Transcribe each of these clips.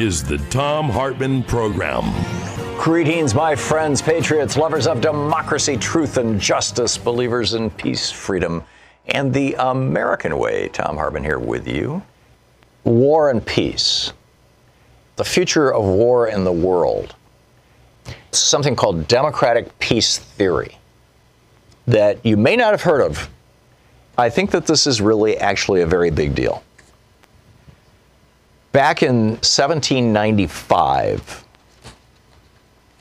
Is the Thom Hartmann Program. Greetings, my friends, patriots, lovers of democracy, truth, and justice, believers in peace, freedom, and the American way. Thom Hartmann here with you. War and peace. The future of war in the world. Something called democratic peace theory that you may not have heard of. I think that this is really actually a very big deal. Back in 1795,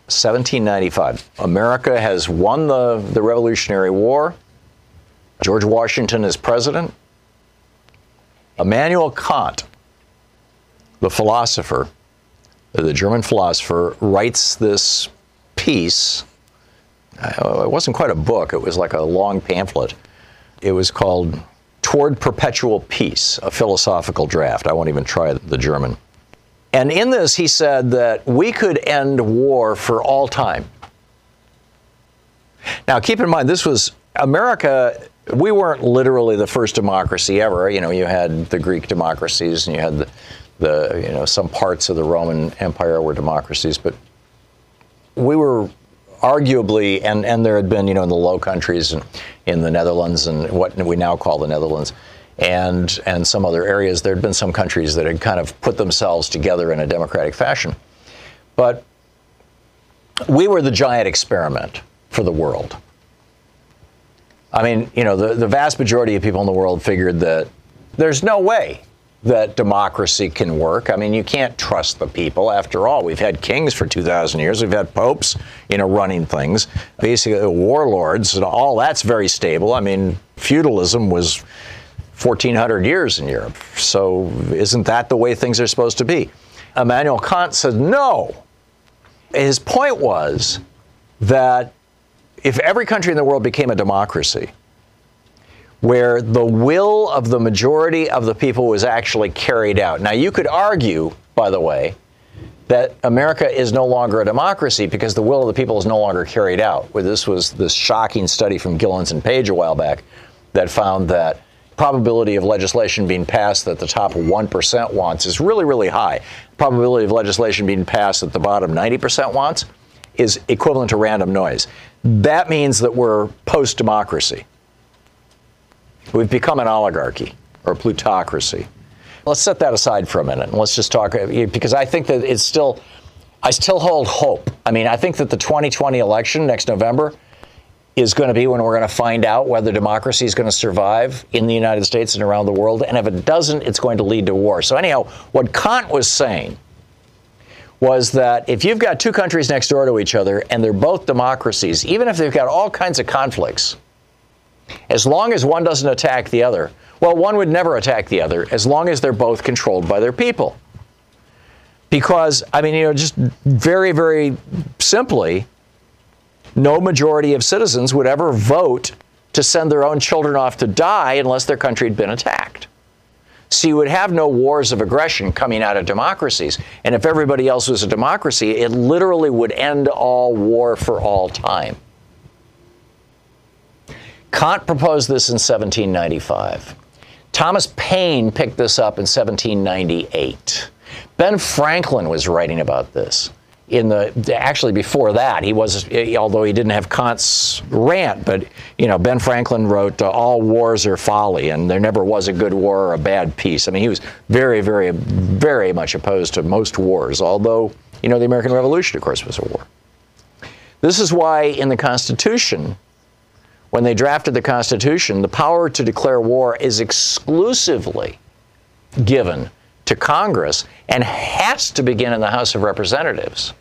1795, America has won the, the Revolutionary War. George Washington is president. Immanuel Kant, the philosopher, the German philosopher, writes this piece. Uh, It wasn't quite a book, it was like a long pamphlet. It was called Toward Perpetual Peace, a philosophical draft. I won't even try the German. And in this, he said that we could end war for all time. Now, keep in mind, this was America. We weren't literally the first democracy ever. You know, you had the Greek democracies and you had the, the you know, some parts of the Roman Empire were democracies, but we were arguably, and, and there had been, you know, in the Low Countries and in the Netherlands and what we now call the Netherlands, and and some other areas, there had been some countries that had kind of put themselves together in a democratic fashion, but we were the giant experiment for the world. I mean, you know, the, the vast majority of people in the world figured that there's no way that democracy can work. I mean, you can't trust the people. After all, we've had kings for 2,000 years. We've had popes, you know, running things. Basically, warlords and all that's very stable. I mean, feudalism was 1,400 years in Europe. So isn't that the way things are supposed to be? Immanuel Kant said no. His point was that if every country in the world became a democracy, where the will of the majority of the people was actually carried out. Now, you could argue, by the way, that America is no longer a democracy because the will of the people is no longer carried out. Well, This was this shocking study from Gilens and Page a while back that found that probability of legislation being passed that the top 1% wants is really, really high. Probability of legislation being passed that the bottom 90% wants is equivalent to random noise. That means that we're post democracy. We've become an oligarchy or a plutocracy. Let's set that aside for a minute and let's just talk eh, because I think that it's still, I still hold hope. I mean, I think that the 2020 election next November is going to be when we're going to find out whether democracy is going to survive in the United States and around the world. And if it doesn't, it's going to lead to war. So, anyhow, what Kant was saying was that if you've got two countries next door to each other and they're both democracies, even if they've got all kinds of conflicts, as long as one doesn't attack the other, well, one would never attack the other as long as they're both controlled by their people. Because, I mean, you know, just very, very simply, no majority of citizens would ever vote to send their own children off to die unless their country had been attacked. So you would have no wars of aggression coming out of democracies. And if everybody else was a democracy, it literally would end all war for all time. Kant proposed this in 1795. Thomas Paine picked this up in 1798. Ben Franklin was writing about this in the actually before that he was although he didn't have Kant's rant but you know Ben Franklin wrote uh, all wars are folly and there never was a good war or a bad peace I mean he was very very very much opposed to most wars although you know the American Revolution of course was a war this is why in the Constitution when they drafted the Constitution the power to declare war is exclusively given to Congress and has to begin in the House of Representatives,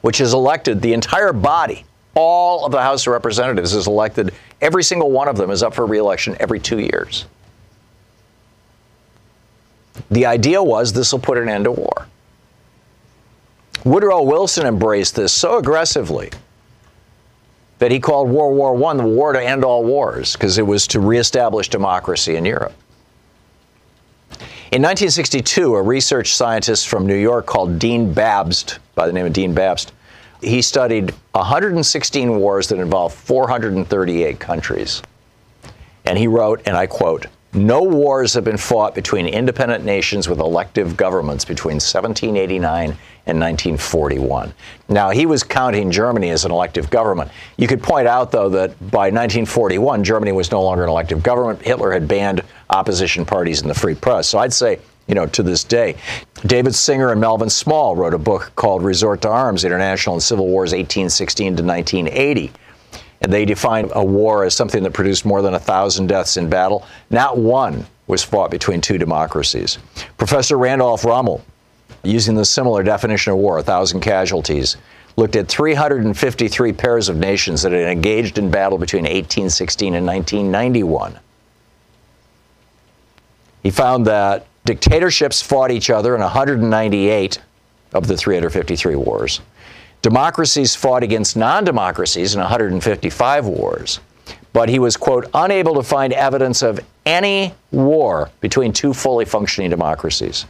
which is elected, the entire body, all of the House of Representatives is elected, every single one of them is up for reelection every two years. The idea was this will put an end to war. Woodrow Wilson embraced this so aggressively that he called World War I the war to end all wars because it was to reestablish democracy in Europe. In 1962, a research scientist from New York called Dean Babst, by the name of Dean Babst, he studied 116 wars that involved 438 countries. And he wrote, and I quote, no wars have been fought between independent nations with elective governments between 1789 and 1941. Now, he was counting Germany as an elective government. You could point out, though, that by 1941, Germany was no longer an elective government. Hitler had banned opposition parties in the free press. So I'd say, you know, to this day, David Singer and Melvin Small wrote a book called Resort to Arms International and Civil Wars 1816 to 1980 and they define a war as something that produced more than a thousand deaths in battle. Not one was fought between two democracies. Professor Randolph Rummel, using the similar definition of war, a thousand casualties, looked at 353 pairs of nations that had engaged in battle between 1816 and 1991. He found that dictatorships fought each other in 198 of the 353 wars. Democracies fought against non democracies in 155 wars, but he was, quote, unable to find evidence of any war between two fully functioning democracies.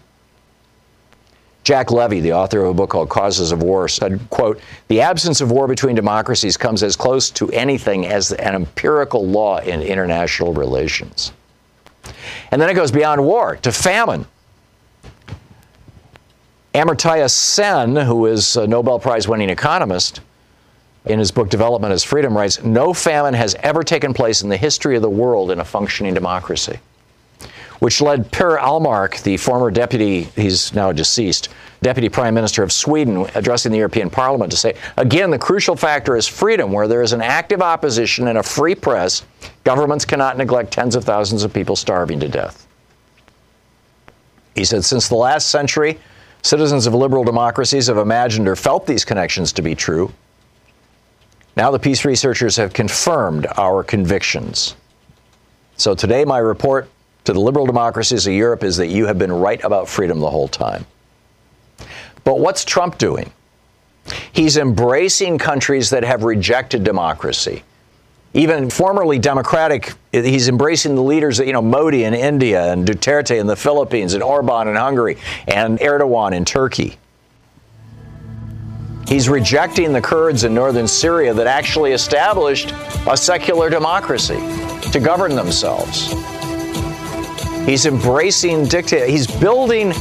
Jack Levy, the author of a book called Causes of War, said, quote, the absence of war between democracies comes as close to anything as an empirical law in international relations. And then it goes beyond war to famine. Amartya Sen, who is a Nobel Prize winning economist, in his book Development as Freedom writes No famine has ever taken place in the history of the world in a functioning democracy. Which led Per Ahlmark, the former deputy, he's now deceased, deputy prime minister of Sweden, addressing the European Parliament to say, again, the crucial factor is freedom. Where there is an active opposition and a free press, governments cannot neglect tens of thousands of people starving to death. He said, since the last century, Citizens of liberal democracies have imagined or felt these connections to be true. Now the peace researchers have confirmed our convictions. So today, my report to the liberal democracies of Europe is that you have been right about freedom the whole time. But what's Trump doing? He's embracing countries that have rejected democracy even formerly democratic, he's embracing the leaders, that, you know, Modi in India and Duterte in the Philippines and Orban in Hungary and Erdogan in Turkey. He's rejecting the Kurds in northern Syria that actually established a secular democracy to govern themselves. He's embracing dictator. He's building,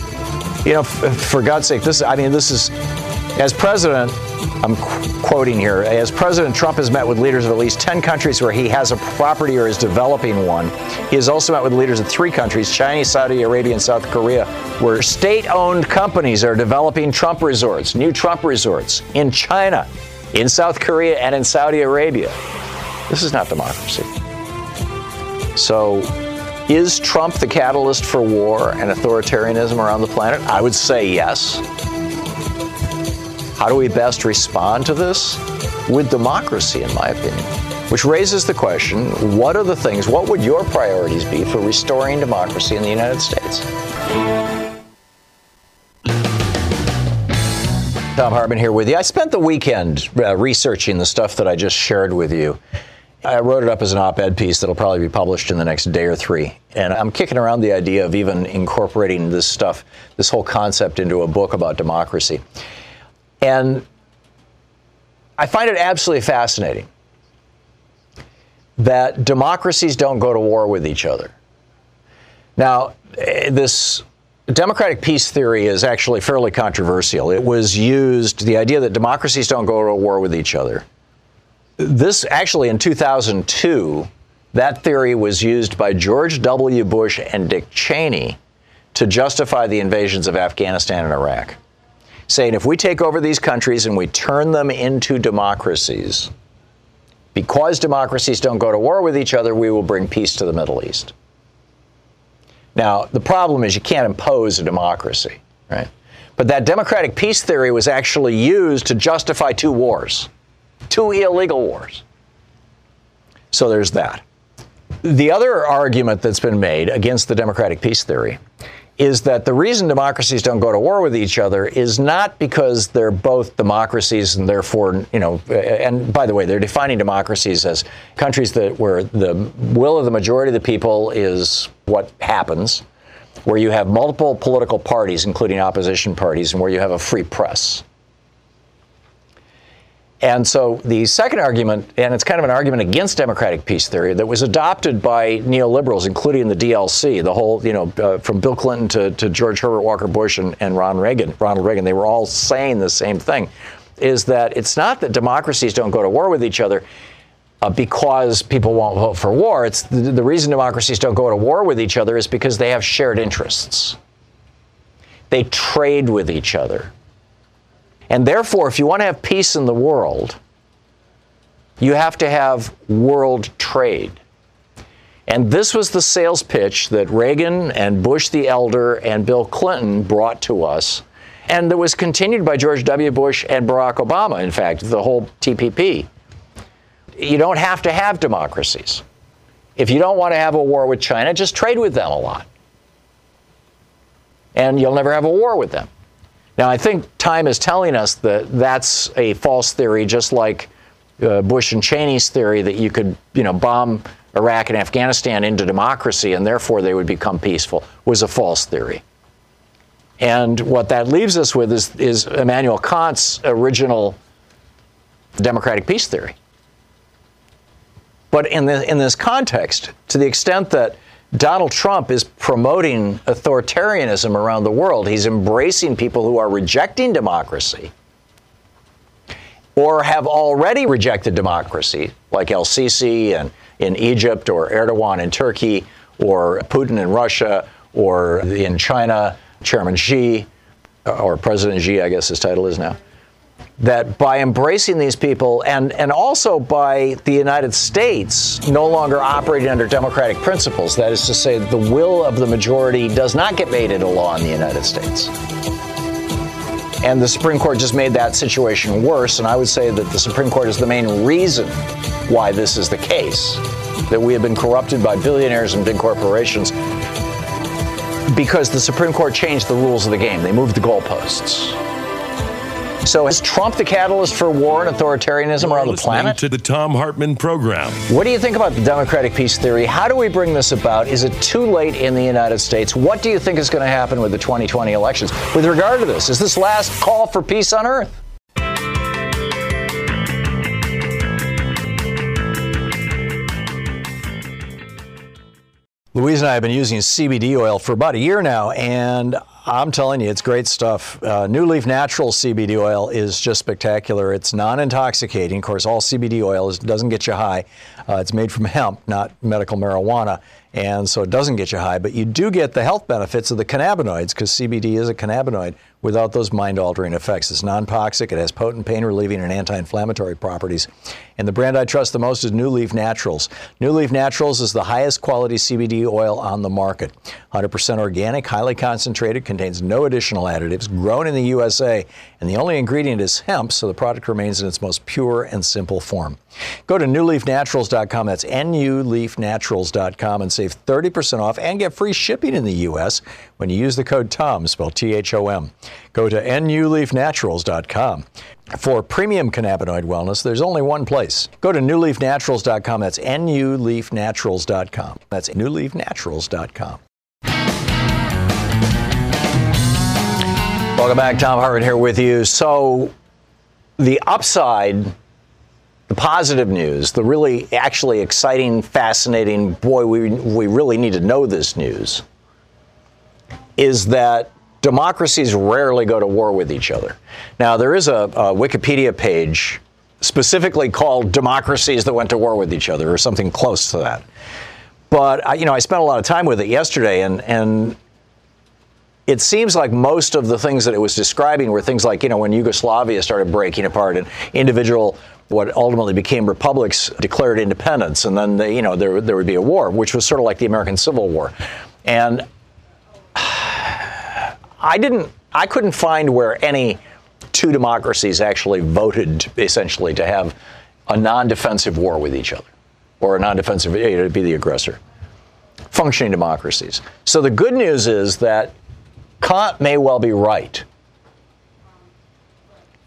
you know, for God's sake, this, I mean, this is, as president, I'm qu- quoting here. As President Trump has met with leaders of at least 10 countries where he has a property or is developing one, he has also met with leaders of three countries China, Saudi Arabia, and South Korea where state owned companies are developing Trump resorts, new Trump resorts in China, in South Korea, and in Saudi Arabia. This is not democracy. So, is Trump the catalyst for war and authoritarianism around the planet? I would say yes. How do we best respond to this? With democracy, in my opinion. Which raises the question what are the things, what would your priorities be for restoring democracy in the United States? Thom Hartmann here with you. I spent the weekend uh, researching the stuff that I just shared with you. I wrote it up as an op ed piece that'll probably be published in the next day or three. And I'm kicking around the idea of even incorporating this stuff, this whole concept, into a book about democracy. And I find it absolutely fascinating that democracies don't go to war with each other. Now, eh, this democratic peace theory is actually fairly controversial. It was used, the idea that democracies don't go to war with each other. This actually in 2002, that theory was used by George W. Bush and Dick Cheney to justify the invasions of Afghanistan and Iraq, saying if we take over these countries and we turn them into democracies, because democracies don't go to war with each other, we will bring peace to the Middle East. Now, the problem is you can't impose a democracy, right? But that democratic peace theory was actually used to justify two wars, two illegal wars. So there's that. The other argument that's been made against the democratic peace theory is that the reason democracies don't go to war with each other is not because they're both democracies and therefore, you know, and by the way, they're defining democracies as countries that where the will of the majority of the people is what happens, where you have multiple political parties, including opposition parties, and where you have a free press. And so the second argument, and it's kind of an argument against democratic peace theory that was adopted by neoliberals, including the DLC, the whole, you know, uh, from Bill Clinton to, to George Herbert Walker Bush and, and Ron Reagan, Ronald Reagan, they were all saying the same thing, is that it's not that democracies don't go to war with each other uh, because people won't vote for war. It's the, the reason democracies don't go to war with each other is because they have shared interests. They trade with each other. And therefore, if you want to have peace in the world, you have to have world trade. And this was the sales pitch that Reagan and Bush the elder and Bill Clinton brought to us, and that was continued by George W. Bush and Barack Obama, in fact, the whole TPP. You don't have to have democracies. If you don't want to have a war with China, just trade with them a lot. And you'll never have a war with them. Now, I think time is telling us that that's a false theory, just like uh, Bush and Cheney's theory that you could, you know, bomb Iraq and Afghanistan into democracy and therefore they would become peaceful was a false theory. And what that leaves us with is, is Immanuel Kant's original democratic peace theory. But in, the, in this context, to the extent that Donald Trump is promoting authoritarianism around the world. He's embracing people who are rejecting democracy or have already rejected democracy, like El Sisi and in Egypt or Erdogan in Turkey or Putin in Russia or in China, Chairman Xi or President Xi, I guess his title is now that by embracing these people and, and also by the United States no longer operating under democratic principles, that is to say, the will of the majority does not get made into law in the United States. And the Supreme Court just made that situation worse. And I would say that the Supreme Court is the main reason why this is the case that we have been corrupted by billionaires and big corporations because the Supreme Court changed the rules of the game. They moved the goalposts. So is Trump the catalyst for war and authoritarianism around the planet? To the Thom Hartmann program. What do you think about the democratic peace theory? How do we bring this about? Is it too late in the United States? What do you think is going to happen with the 2020 elections with regard to this? Is this last call for peace on earth? Louise and I have been using CBD oil for about a year now, and I'm telling you, it's great stuff. Uh, NuLeaf Natural CBD oil is just spectacular. It's non-intoxicating. Of course, all CBD oil is, doesn't get you high. Uh, it's made from hemp, not medical marijuana, and so it doesn't get you high. But you do get the health benefits of the cannabinoids because CBD is a cannabinoid without those mind-altering effects. It's non-toxic. It has potent pain-relieving and anti-inflammatory properties. And the brand I trust the most is NuLeaf Naturals. NuLeaf Naturals is the highest quality CBD oil on the market. 100% organic, highly concentrated, contains no additional additives, grown in the USA, and the only ingredient is hemp, so the product remains in its most pure and simple form. Go to newleafnaturals.com, that's nuleafnaturals.com, and save 30% off and get free shipping in the U.S. when you use the code TOM, spelled T H O M. Go to nuleafnaturals.com. For premium cannabinoid wellness, there's only one place. Go to newleafnaturals.com, that's nuleafnaturals.com. That's newleafnaturals.com. Welcome back. Thom Hartmann here with you. So, the upside, the positive news, the really actually exciting, fascinating, boy, we, we really need to know this news, is that democracies rarely go to war with each other. Now, there is a, a Wikipedia page specifically called Democracies That Went to War with Each Other, or something close to that. But, I, you know, I spent a lot of time with it yesterday, and, and it seems like most of the things that it was describing were things like, you know, when Yugoslavia started breaking apart and individual what ultimately became republics declared independence, and then they, you know there there would be a war, which was sort of like the American Civil War, and I didn't, I couldn't find where any two democracies actually voted essentially to have a non-defensive war with each other, or a non-defensive you know, to be the aggressor. Functioning democracies. So the good news is that Kant may well be right.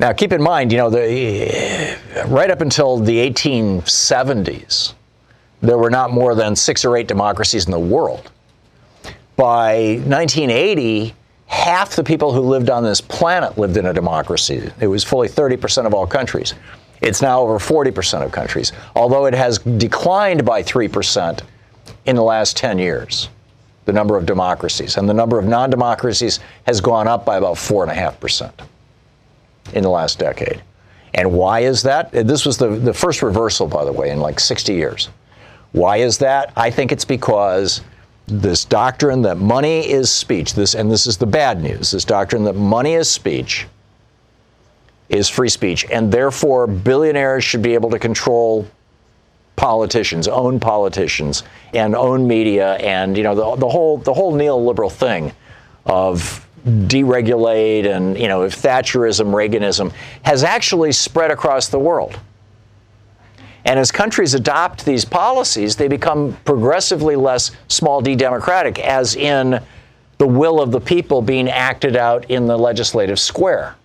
Now, keep in mind, you know, the, eh, right up until the 1870s, there were not more than six or eight democracies in the world. By 1980, half the people who lived on this planet lived in a democracy. It was fully 30% of all countries. It's now over 40% of countries, although it has declined by 3% in the last 10 years, the number of democracies. And the number of non democracies has gone up by about 4.5% in the last decade. And why is that? Uh, this was the, the first reversal, by the way, in like 60 years. Why is that? I think it's because this doctrine that money is speech, this, and this is the bad news, this doctrine that money is speech is free speech, and therefore billionaires should be able to control politicians, own politicians, and own media, and you know the, the whole the whole neoliberal thing of deregulate and you know if Thatcherism, Reaganism has actually spread across the world. And as countries adopt these policies, they become progressively less small d democratic, as in the will of the people being acted out in the legislative square.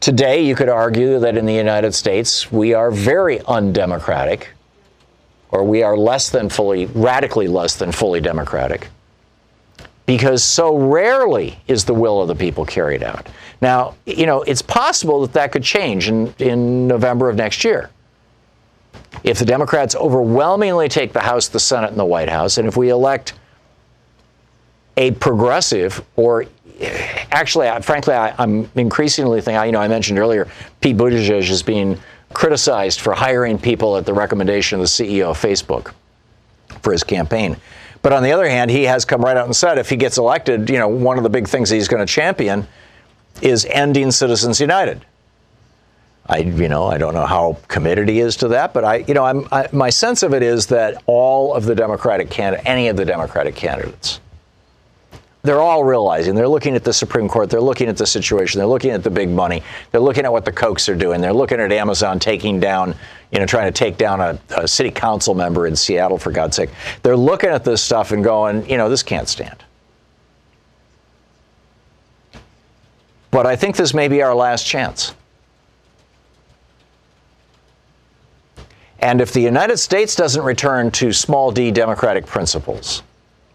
Today, you could argue that in the United States, we are very undemocratic, or we are less than fully, radically less than fully democratic because so rarely is the will of the people carried out. Now, you know, it's possible that that could change in, in November of next year. If the Democrats overwhelmingly take the House, the Senate, and the White House, and if we elect a progressive or actually, frankly, I, am increasingly thinking, you know, I mentioned earlier, Pete Buttigieg is being criticized for hiring people at the recommendation of the CEO of Facebook for his campaign. But on the other hand, he has come right out and said if he gets elected, you know, one of the big things he's going to champion is ending Citizens United. I, you know, I don't know how committed he is to that, but I, you know, I'm, I, my sense of it is that all of the Democratic candidate, any of the Democratic candidates, they're all realizing they're looking at the Supreme Court, they're looking at the situation, they're looking at the big money, they're looking at what the Kochs are doing, they're looking at Amazon taking down, you know, trying to take down a, a city council member in Seattle, for God's sake. They're looking at this stuff and going, you know, this can't stand. But I think this may be our last chance. And if the United States doesn't return to small d democratic principles,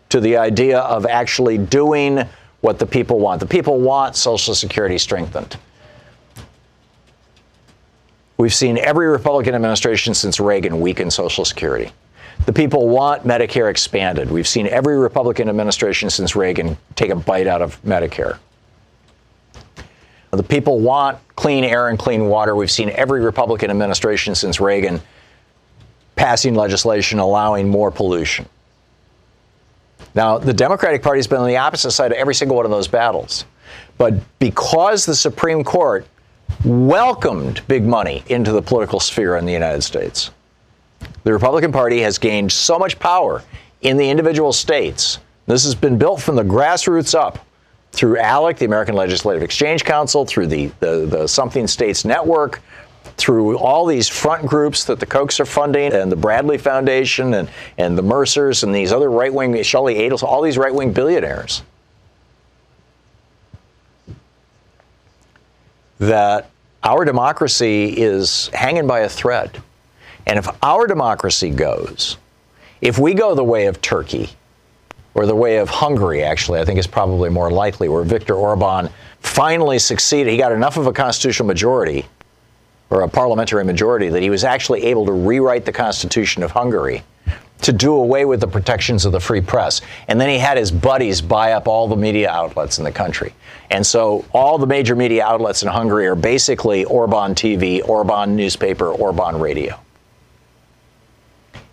to the idea of actually doing what the people want. The people want Social Security strengthened. We've seen every Republican administration since Reagan weaken Social Security. The people want Medicare expanded. We've seen every Republican administration since Reagan take a bite out of Medicare. The people want clean air and clean water. We've seen every Republican administration since Reagan passing legislation allowing more pollution. Now, the Democratic Party has been on the opposite side of every single one of those battles. But because the Supreme Court welcomed big money into the political sphere in the United States, the Republican Party has gained so much power in the individual states. This has been built from the grassroots up through ALEC, the American Legislative Exchange Council, through the, the, the Something States Network, through all these front groups that the Kochs are funding and the Bradley Foundation and, and the Mercers and these other right wing, Shelley Adels, all these right wing billionaires. That our democracy is hanging by a thread. And if our democracy goes, if we go the way of Turkey, or the way of Hungary, actually, I think is probably more likely, where Viktor Orban finally succeeded. He got enough of a constitutional majority or a parliamentary majority that he was actually able to rewrite the constitution of Hungary to do away with the protections of the free press. And then he had his buddies buy up all the media outlets in the country. And so all the major media outlets in Hungary are basically Orban TV, Orban newspaper, Orban radio.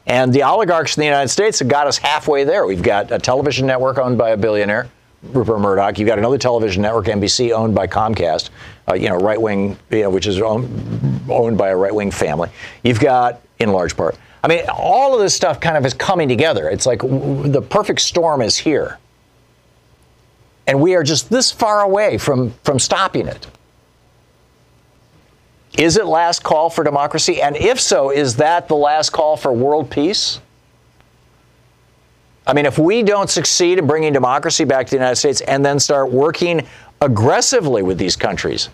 And the oligarchs in the United States have got us halfway there. We've got a television network owned by a billionaire, Rupert Murdoch. You've got another television network, NBC, owned by Comcast, uh, you know, right wing, you know, which is owned, owned by a right wing family. You've got, in large part, I mean, all of this stuff kind of is coming together. It's like w- the perfect storm is here. And we are just this far away from, from stopping it. Is it last call for democracy? And if so, is that the last call for world peace? I mean, if we don't succeed in bringing democracy back to the United States and then start working aggressively with these countries,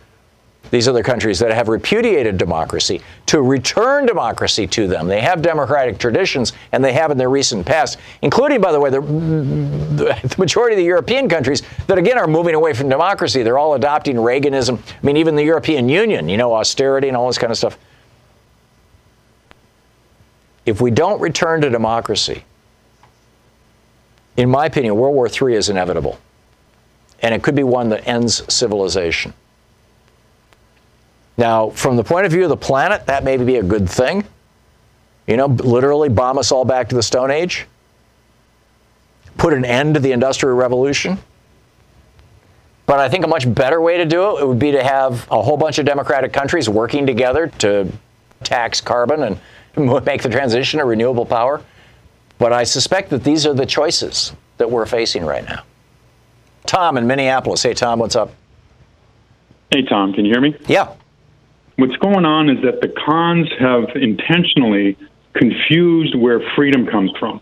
these other countries that have repudiated democracy, to return democracy to them. They have democratic traditions, and they have in their recent past, including, by the way, the, the, majority of the European countries that, again, are moving away from democracy. They're all adopting Reaganism. I mean, even the European Union, you know, austerity and all this kind of stuff. If we don't return to democracy, in my opinion, World War III is inevitable. And it could be one that ends civilization. Now, from the point of view of the planet, that may be a good thing. You know, literally bomb us all back to the Stone Age, put an end to the Industrial Revolution. But I think a much better way to do it, it would be to have a whole bunch of democratic countries working together to tax carbon and make the transition to renewable power. But I suspect that these are the choices that we're facing right now. Tom in Minneapolis. Hey, Tom, what's up? Hey, Tom, can you hear me? Yeah. What's going on is that the cons have intentionally confused where freedom comes from.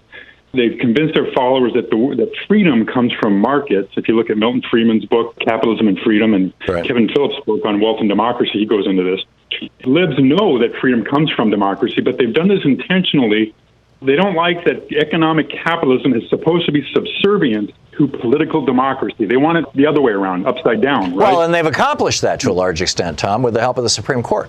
They've convinced their followers that the that freedom comes from markets. If you look at Milton Friedman's book, Capitalism and Freedom, and Right. Kevin Phillips' book on Wealth and Democracy, he goes into this. Libs know that freedom comes from democracy, but they've done this intentionally. They don't like that economic capitalism is supposed to be subservient to political democracy. They want it the other way around, upside down, right? Well, and they've accomplished that to a large extent, Tom, with the help of the Supreme Court.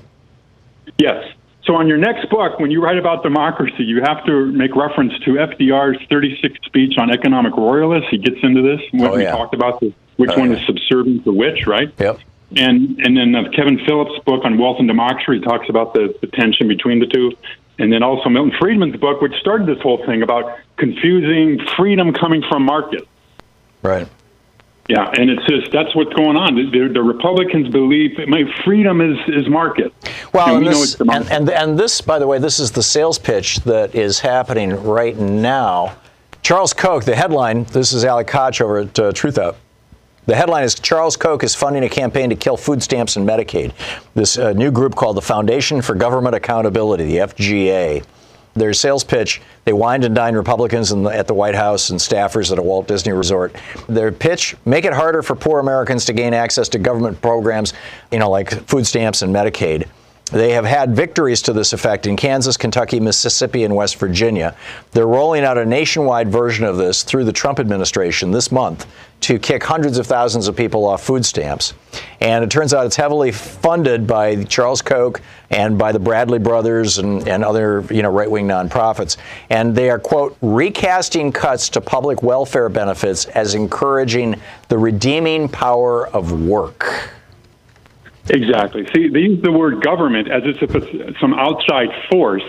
Yes. So on your next book, when you write about democracy, you have to make reference to FDR's 36th speech on economic royalists. He gets into this when Oh, we yeah. talked about the, which Oh, one yeah. is subservient to which, right? Yep. And and then uh, Kevin Phillips' book on wealth and democracy talks about the, the tension between the two. And then also Milton Friedman's book, which started this whole thing about confusing freedom coming from market. Right. Yeah, and it's just that's what's going on. The, the Republicans believe my freedom is is market. Well, And and, this, and, and, and this, by the way, this is the sales pitch that is happening right now. Charles Koch, the headline, this is Alex Kotch over at uh, Truthout. The headline is Charles Koch is funding a campaign to kill food stamps and Medicaid. This uh, new group called the Foundation for Government Accountability, the FGA. Their sales pitch, they wined and dined Republicans the, at the White House and staffers at a Walt Disney resort. Their pitch, make it harder for poor Americans to gain access to government programs, you know, like food stamps and Medicaid. They have had victories to this effect in Kansas, Kentucky, Mississippi, and West Virginia. They're rolling out a nationwide version of this through the Trump administration this month to kick hundreds of thousands of people off food stamps. And it turns out it's heavily funded by Charles Koch and by the Bradley brothers and, and other you know, right wing nonprofits. And they are, quote, recasting cuts to public welfare benefits as encouraging the redeeming power of work. Exactly. See, they use the word government as if it's some outside force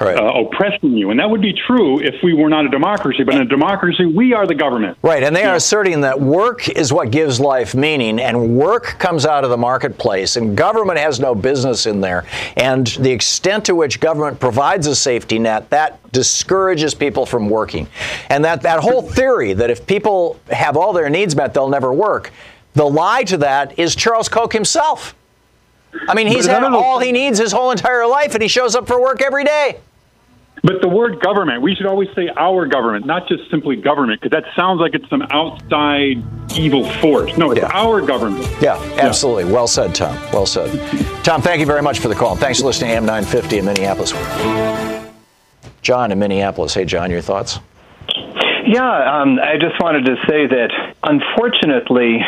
Right. uh, oppressing you, and that would be true if we were not a democracy. But in a democracy, we are the government. Right, and they are asserting that work is what gives life meaning, and work comes out of the marketplace, and government has no business in there. And the extent to which government provides a safety net, that discourages people from working. And that, that whole theory that if people have all their needs met, they'll never work, the lie to that is Charles Koch himself. I mean, he's had none of the- all he needs his whole entire life, and he shows up for work every day. But the word government, we should always say our government, not just simply government, because that sounds like it's some outside evil force. No, it's Yeah. our government. Yeah, absolutely. Well said, Tom. Well said. Tom, thank you very much for the call. Thanks for listening to AM 950 in Minneapolis. John in Minneapolis. Hey, John, your thoughts? Yeah, um, I just wanted to say that unfortunately,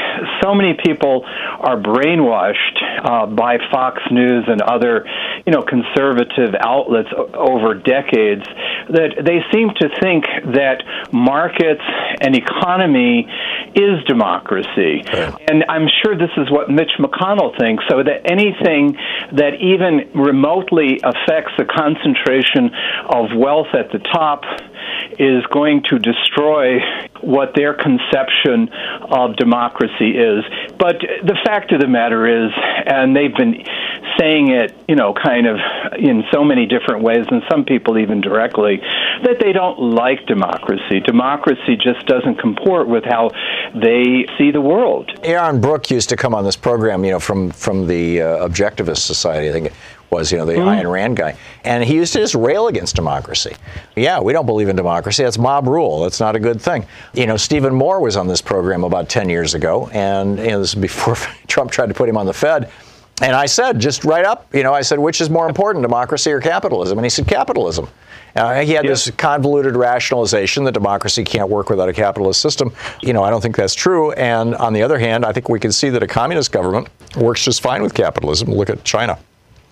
so many people are brainwashed uh, by Fox News and other, you know, conservative outlets over decades that they seem to think that markets and economy is democracy. And I'm sure this is what Mitch McConnell thinks, so that anything that even remotely affects the concentration of wealth at the top is going to destroy what their conception of democracy is. But the fact of the matter is, and they've been saying it, you know, kind of in so many different ways, and some people even directly, that they don't like democracy. Democracy just doesn't comport with how they see the world. Yaron Brook used to come on this program, you know, from from the uh, Objectivist Society, I think was, you know, the mm-hmm. Ayn Rand guy. And he used to just rail against democracy. Yeah, we don't believe in democracy. That's mob rule. That's not a good thing. You know, Stephen Moore was on this program about 10 years ago, and you know, this is before Trump tried to put him on the Fed. And I said, just right up, you know, I said, which is more important, democracy or capitalism? And he said, capitalism. Uh, he had yes. this convoluted rationalization that democracy can't work without a capitalist system. You know, I don't think that's true. And on the other hand, I think we can see that a communist government works just fine with capitalism. Look at China.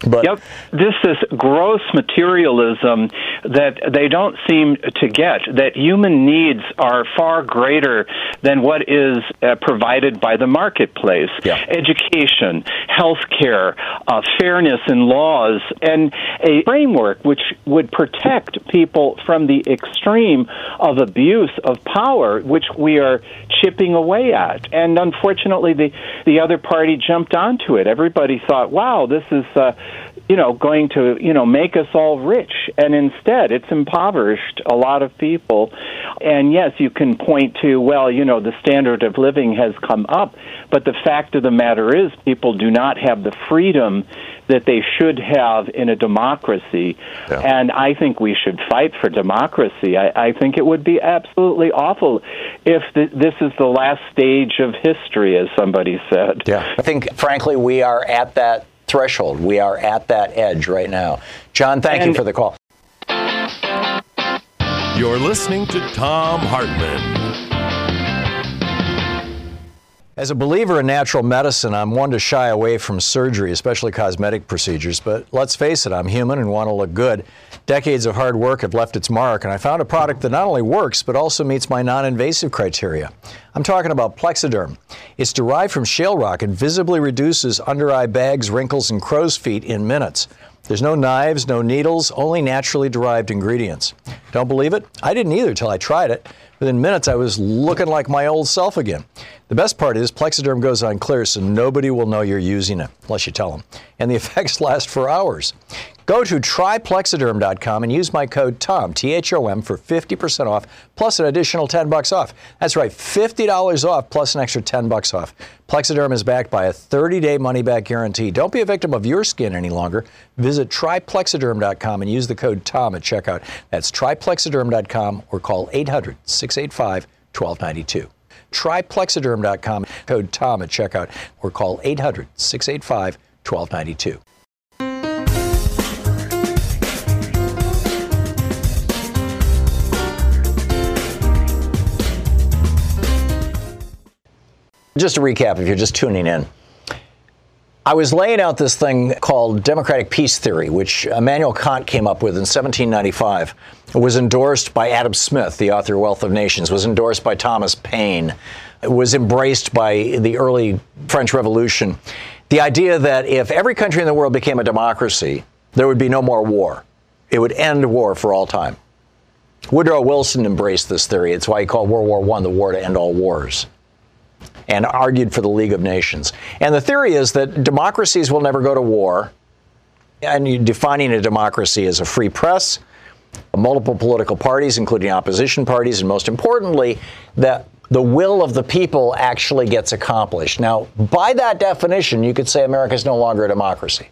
But yep, this is gross materialism that they don't seem to get. That human needs are far greater than what is uh, provided by the marketplace. Yeah. Education, health care, uh, fairness in laws, and a framework which would protect people from the extreme of abuse of power, which we are chipping away at. And unfortunately, the the other party jumped onto it. Everybody thought, "Wow, this is." Uh, you know, going to, you know, make us all rich. And instead, it's impoverished a lot of people. And yes, you can point to, well, you know, the standard of living has come up. But the fact of the matter is, people do not have the freedom that they should have in a democracy. Yeah. And I think we should fight for democracy. I, I think it would be absolutely awful if th- this is the last stage of history, as somebody said. Yeah. I think, frankly, we are at that threshold. We are at that edge right now. John, thank and you for the call. You're listening to Thom Hartmann. As a believer in natural medicine, I'm one to shy away from surgery, especially cosmetic procedures. But let's face it, I'm human and want to look good. Decades of hard work have left its mark, and I found a product that not only works, but also meets my non invasive criteria. I'm talking about Plexaderm. It's derived from shale rock and visibly reduces under eye bags, wrinkles, and crow's feet in minutes. There's no knives, no needles, only naturally derived ingredients. Don't believe it? I didn't either till I tried it. Within minutes, I was looking like my old self again. The best part is Plexaderm goes on clear, so nobody will know you're using it, unless you tell them. And the effects last for hours. Go to tryplexaderm.com and use my code TOM, T H O M, for 50% off plus an additional 10 bucks off. That's right, $50 off plus an extra 10 bucks off. Plexaderm is backed by a 30-day money-back guarantee. Don't be a victim of your skin any longer. Visit tryplexaderm.com and use the code TOM at checkout. That's tryplexaderm.com or call 800-685-1292. Tryplexaderm.com, code TOM at checkout or call 800-685-1292. Just to recap, if you're just tuning in, I was laying out this thing called democratic peace theory, which Immanuel Kant came up with in 1795. It was endorsed by Adam Smith, the author of Wealth of Nations, was endorsed by Thomas Paine, it was embraced by the early French Revolution. The idea that if every country in the world became a democracy, there would be no more war. It would end war for all time. Woodrow Wilson embraced this theory. It's why he called World War I the war to end all wars and argued for the League of Nations. And the theory is that democracies will never go to war. And defining a democracy as a free press, multiple political parties, including opposition parties, and most importantly, that the will of the people actually gets accomplished. Now, by that definition, you could say America is no longer a democracy.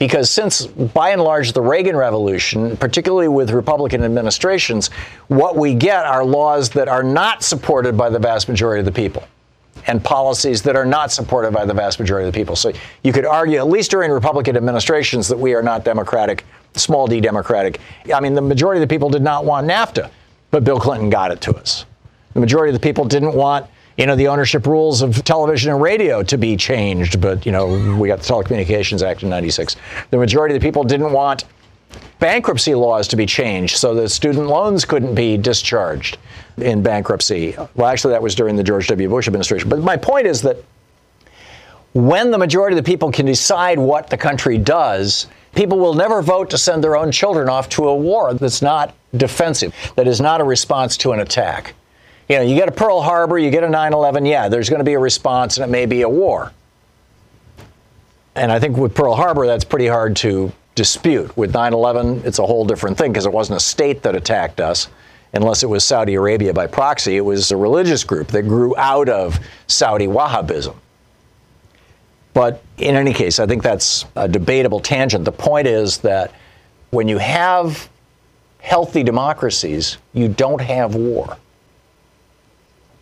Because since, by and large, the Reagan Revolution, particularly with Republican administrations, what we get are laws that are not supported by the vast majority of the people and policies that are not supported by the vast majority of the people. So you could argue, at least during Republican administrations, that we are not democratic, small d democratic. I mean, the majority of the people did not want NAFTA. but Bill Clinton got it to us. The majority of the people didn't want, you know, the ownership rules of television and radio to be changed, but, you know, we got the Telecommunications Act in 96. The majority of the people didn't want bankruptcy laws to be changed so that student loans couldn't be discharged in bankruptcy. Well, actually, that was during the George W. Bush administration. But my point is that when the majority of the people can decide what the country does, people will never vote to send their own children off to a war that's not defensive, that is not a response to an attack. You know, you get a Pearl Harbor, you get a 9 11, yeah, there's going to be a response and it may be a war. And I think with Pearl Harbor, that's pretty hard to dispute. With 9 11, it's a whole different thing because it wasn't a state that attacked us, unless it was Saudi Arabia by proxy. It was a religious group that grew out of Saudi Wahhabism. But in any case, I think that's a debatable tangent. The point is that when you have healthy democracies, you don't have war.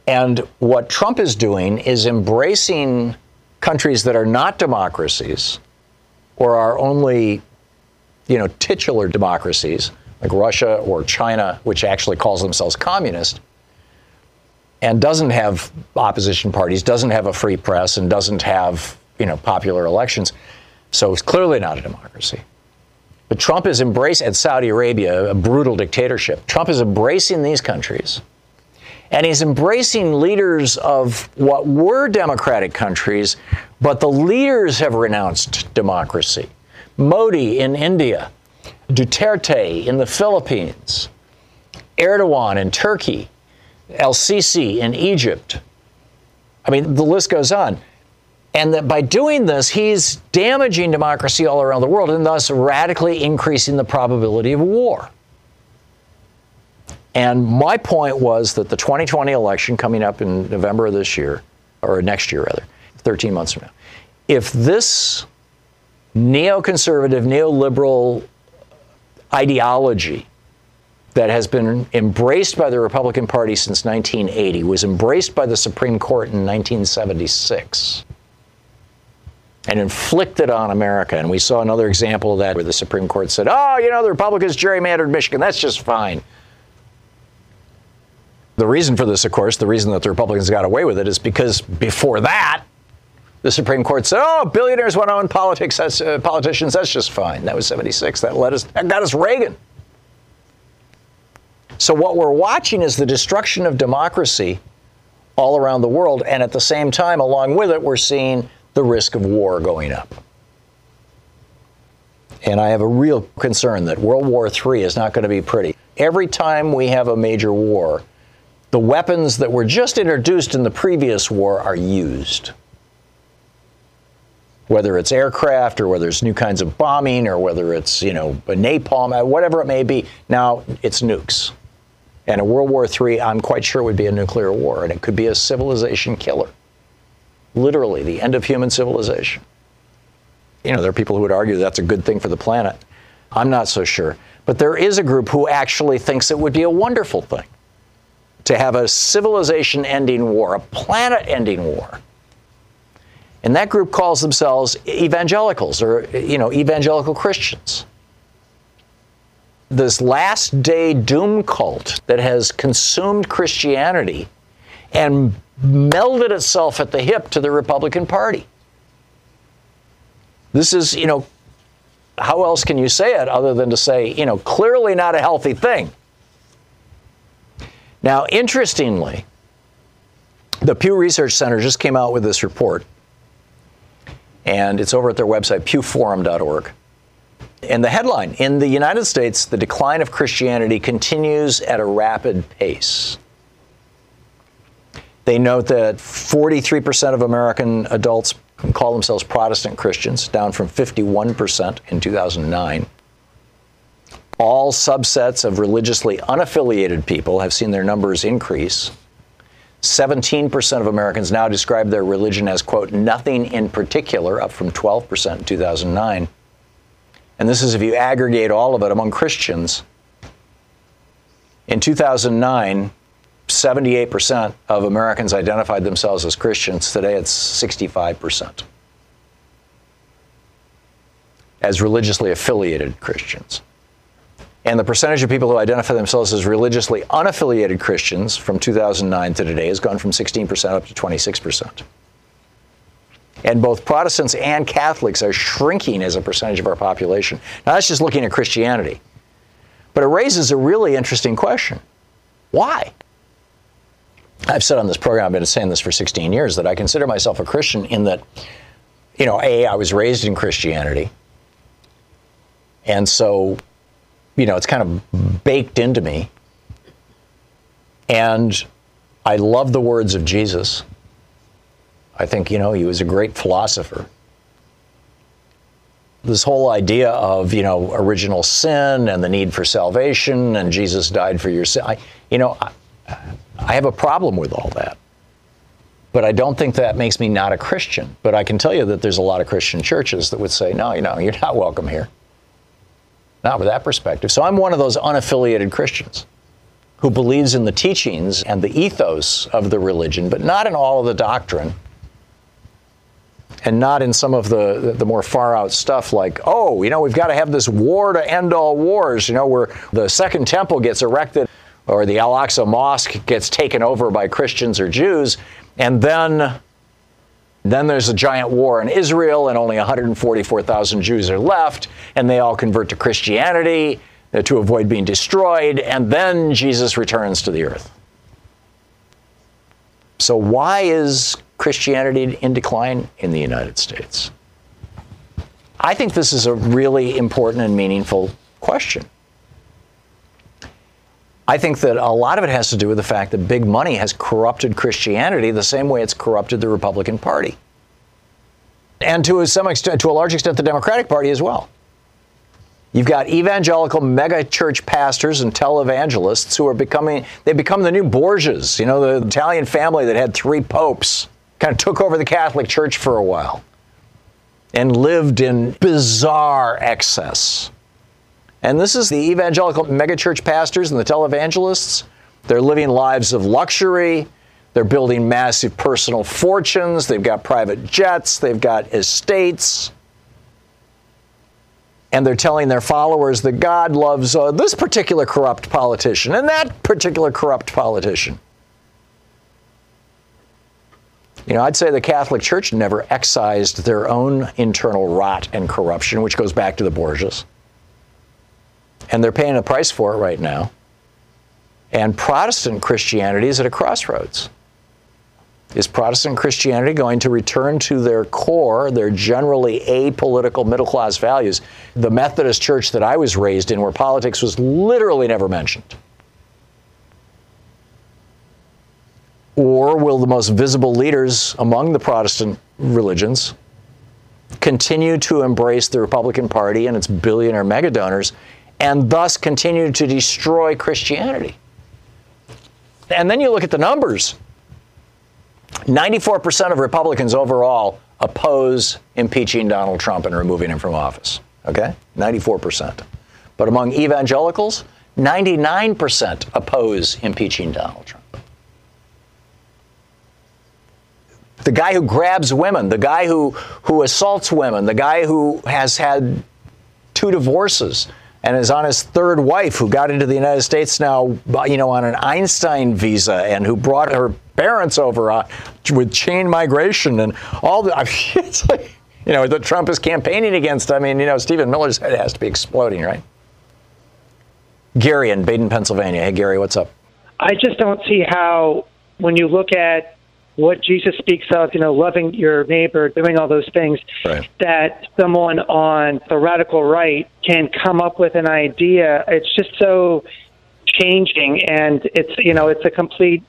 And what Trump is doing is embracing countries that are not democracies or are only, you know, titular democracies like Russia or China, which actually calls themselves communist, and doesn't have opposition parties, doesn't have a free press, and doesn't have, you know, popular elections. So it's clearly not a democracy. But Trump is embracing, Saudi Arabia, a brutal dictatorship. Trump is embracing these countries. And he's embracing leaders of what were democratic countries, but the leaders have renounced democracy. Modi in India, Duterte in the Philippines, Erdogan in Turkey, El Sisi in Egypt. I mean, the list goes on. And that by doing this, he's damaging democracy all around the world and thus radically increasing the probability of war. And my point was that the 2020 election coming up in November of this year, or next year rather, 13 months from now, if this neoconservative, neoliberal ideology that has been embraced by the Republican Party since 1980 was embraced by the Supreme Court in 1976 and inflicted on America. And we saw another example of that where the Supreme Court said, oh, you know, the Republicans gerrymandered Michigan. That's just fine. The reason for this, of course, the reason that the Republicans got away with it is because before that, the Supreme Court said, "Oh, billionaires want to own politics. That's, uh, politicians. That's just fine." That was '76. That led us. That got us Reagan. So what we're watching is the destruction of democracy all around the world, and at the same time, along with it, we're seeing the risk of war going up. And I have a real concern that World War III is not going to be pretty. Every time we have a major war, the weapons that were just introduced in the previous war are used. Whether it's aircraft or whether it's new kinds of bombing or whether it's, you know, napalm, uh, whatever it may be, now it's nukes. And a World War III, I'm quite sure, would be a nuclear war, and it could be a civilization killer. Literally, the end of human civilization. You know, there are people who would argue that's a good thing for the planet. I'm not so sure. But there is a group who actually thinks it would be a wonderful thing to have a civilization ending war, a planet ending war. And that group calls themselves evangelicals or, you know, evangelical Christians. This last day doom cult that has consumed Christianity and melded itself at the hip to the Republican Party. This is, you know, how else can you say it other than to say, you know, clearly not a healthy thing. Now, interestingly, the Pew Research Center just came out with this report, and it's over at their website, pewforum.org. And the headline In the United States, the decline of Christianity continues at a rapid pace. They note that 43% of American adults call themselves Protestant Christians, down from 51% in 2009. All subsets of religiously unaffiliated people have seen their numbers increase. 17% of Americans now describe their religion as, quote, nothing in particular, up from 12% in 2009. And this is if you aggregate all of it among Christians. In 2009, 78% of Americans identified themselves as Christians. Today it's 65% as religiously affiliated Christians. And the percentage of people who identify themselves as religiously unaffiliated Christians from 2009 to today has gone from 16% up to 26%. And both Protestants and Catholics are shrinking as a percentage of our population. Now, that's just looking at Christianity. But it raises a really interesting question why? I've said on this program, I've been saying this for 16 years, that I consider myself a Christian in that, you know, A, I was raised in Christianity. And so, you know, it's kind of baked into me. And I love the words of Jesus. I think, you know, he was a great philosopher. This whole idea of, you know, original sin and the need for salvation and Jesus died for your sin. I, you know, I, I have a problem with all that. But I don't think that makes me not a Christian. But I can tell you that there's a lot of Christian churches that would say, no, you know, you're not welcome here. Not with that perspective. So I'm one of those unaffiliated Christians who believes in the teachings and the ethos of the religion, but not in all of the doctrine and not in some of the, the more far out stuff like, oh, you know, we've got to have this war to end all wars, you know, where the second temple gets erected or the Al Aqsa Mosque gets taken over by Christians or Jews, and then then there's a giant war in Israel, and only 144,000 Jews are left, and they all convert to Christianity uh, to avoid being destroyed, and then Jesus returns to the earth. So, why is Christianity in decline in the United States? I think this is a really important and meaningful question. I think that a lot of it has to do with the fact that big money has corrupted Christianity the same way it's corrupted the Republican Party. And to some extent, to a large extent, the Democratic Party as well. You've got evangelical mega church pastors and televangelists who are becoming, they become the new Borgias, you know, the Italian family that had three popes, kind of took over the Catholic Church for a while and lived in bizarre excess. And this is the evangelical megachurch pastors and the televangelists. They're living lives of luxury. They're building massive personal fortunes. They've got private jets. They've got estates. And they're telling their followers that God loves uh, this particular corrupt politician and that particular corrupt politician. You know, I'd say the Catholic Church never excised their own internal rot and corruption, which goes back to the Borgias and they're paying a price for it right now. And Protestant Christianity is at a crossroads. Is Protestant Christianity going to return to their core, their generally apolitical middle class values? The Methodist church that I was raised in, where politics was literally never mentioned. Or will the most visible leaders among the Protestant religions continue to embrace the Republican Party and its billionaire mega donors and thus continue to destroy Christianity. And then you look at the numbers 94% of Republicans overall oppose impeaching Donald Trump and removing him from office. Okay? 94%. But among evangelicals, 99% oppose impeaching Donald Trump. The guy who grabs women, the guy who, who assaults women, the guy who has had two divorces, and is on his third wife who got into the United States now, you know, on an Einstein visa and who brought her parents over uh, with chain migration and all the. I mean, it's like, you know, that Trump is campaigning against. I mean, you know, Stephen Miller's head has to be exploding, right? Gary in Baden, Pennsylvania. Hey, Gary, what's up? I just don't see how, when you look at what Jesus speaks of, you know, loving your neighbor, doing all those things, right. that someone on the radical right can come up with an idea. It's just so changing, and it's you know, it's a complete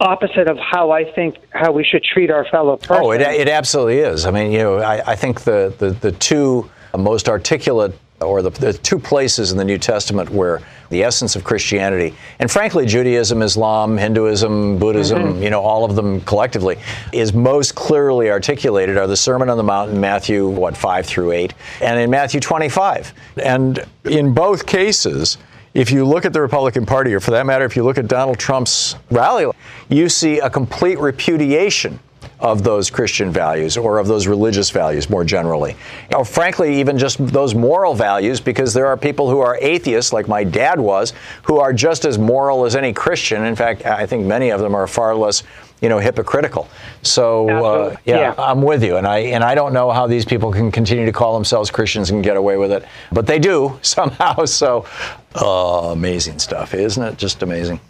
opposite of how I think how we should treat our fellow person. Oh, it, it absolutely is. I mean, you know, I, I think the, the, the two most articulate or the, the, two places in the New Testament where the essence of Christianity, and frankly, Judaism, Islam, Hinduism, Buddhism, mm-hmm. you know, all of them collectively, is most clearly articulated are the Sermon on the Mount in Matthew, what, 5 through 8, and in Matthew 25. And in both cases, if you look at the Republican Party, or for that matter, if you look at Donald Trump's rally, you see a complete repudiation of those Christian values or of those religious values more generally. Know, frankly, even just those moral values, because there are people who are atheists, like my dad was, who are just as moral as any Christian. In fact, I think many of them are far less you know, hypocritical. So uh, yeah, yeah, I'm with you, and I and I don't know how these people can continue to call themselves Christians and get away with it, but they do somehow. So uh, amazing stuff, isn't it? Just amazing.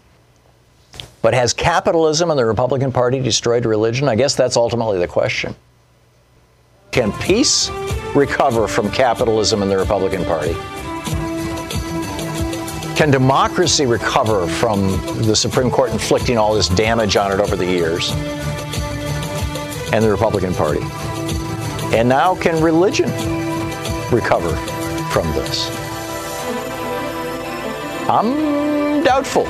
But has capitalism and the Republican Party destroyed religion? I guess that's ultimately the question. Can peace recover from capitalism and the Republican Party? Can democracy recover from the Supreme Court inflicting all this damage on it over the years? And the Republican Party. And now, can religion recover from this? I'm doubtful.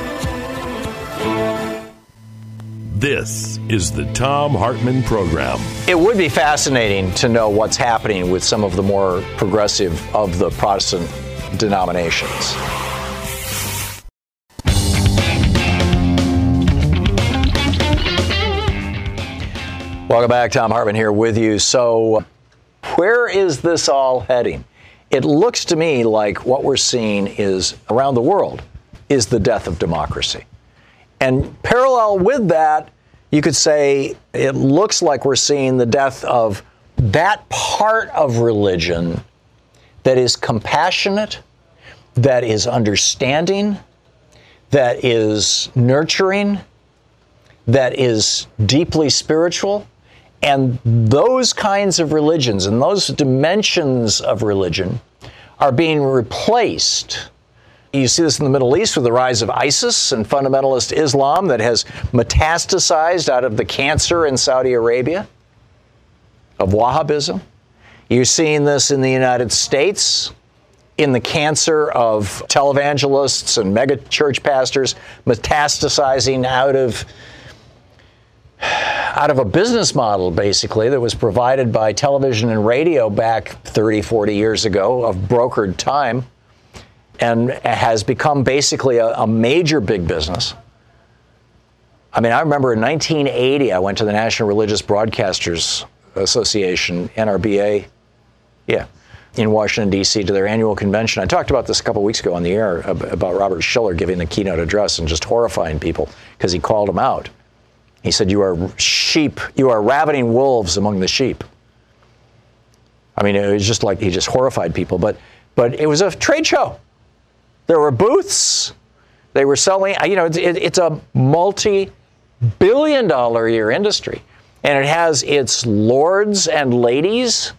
This is the Thom Hartmann Program. It would be fascinating to know what's happening with some of the more progressive of the Protestant denominations. Welcome back. Thom Hartmann here with you. So, where is this all heading? It looks to me like what we're seeing is around the world is the death of democracy. And parallel with that, you could say it looks like we're seeing the death of that part of religion that is compassionate, that is understanding, that is nurturing, that is deeply spiritual. And those kinds of religions and those dimensions of religion are being replaced you see this in the Middle East with the rise of ISIS and fundamentalist Islam that has metastasized out of the cancer in Saudi Arabia of Wahhabism. You're seeing this in the United States in the cancer of televangelists and mega church pastors metastasizing out of out of a business model basically that was provided by television and radio back 30 40 years ago of brokered time and has become basically a, a major big business. I mean, I remember in 1980, I went to the National Religious Broadcasters Association, NRBA, yeah, in Washington, D.C., to their annual convention. I talked about this a couple weeks ago on the air about Robert Shiller giving the keynote address and just horrifying people because he called them out. He said, You are sheep, you are ravening wolves among the sheep. I mean, it was just like he just horrified people, but, but it was a trade show. There were booths. They were selling, you know, it's, it's a multi billion dollar a year industry. And it has its lords and ladies.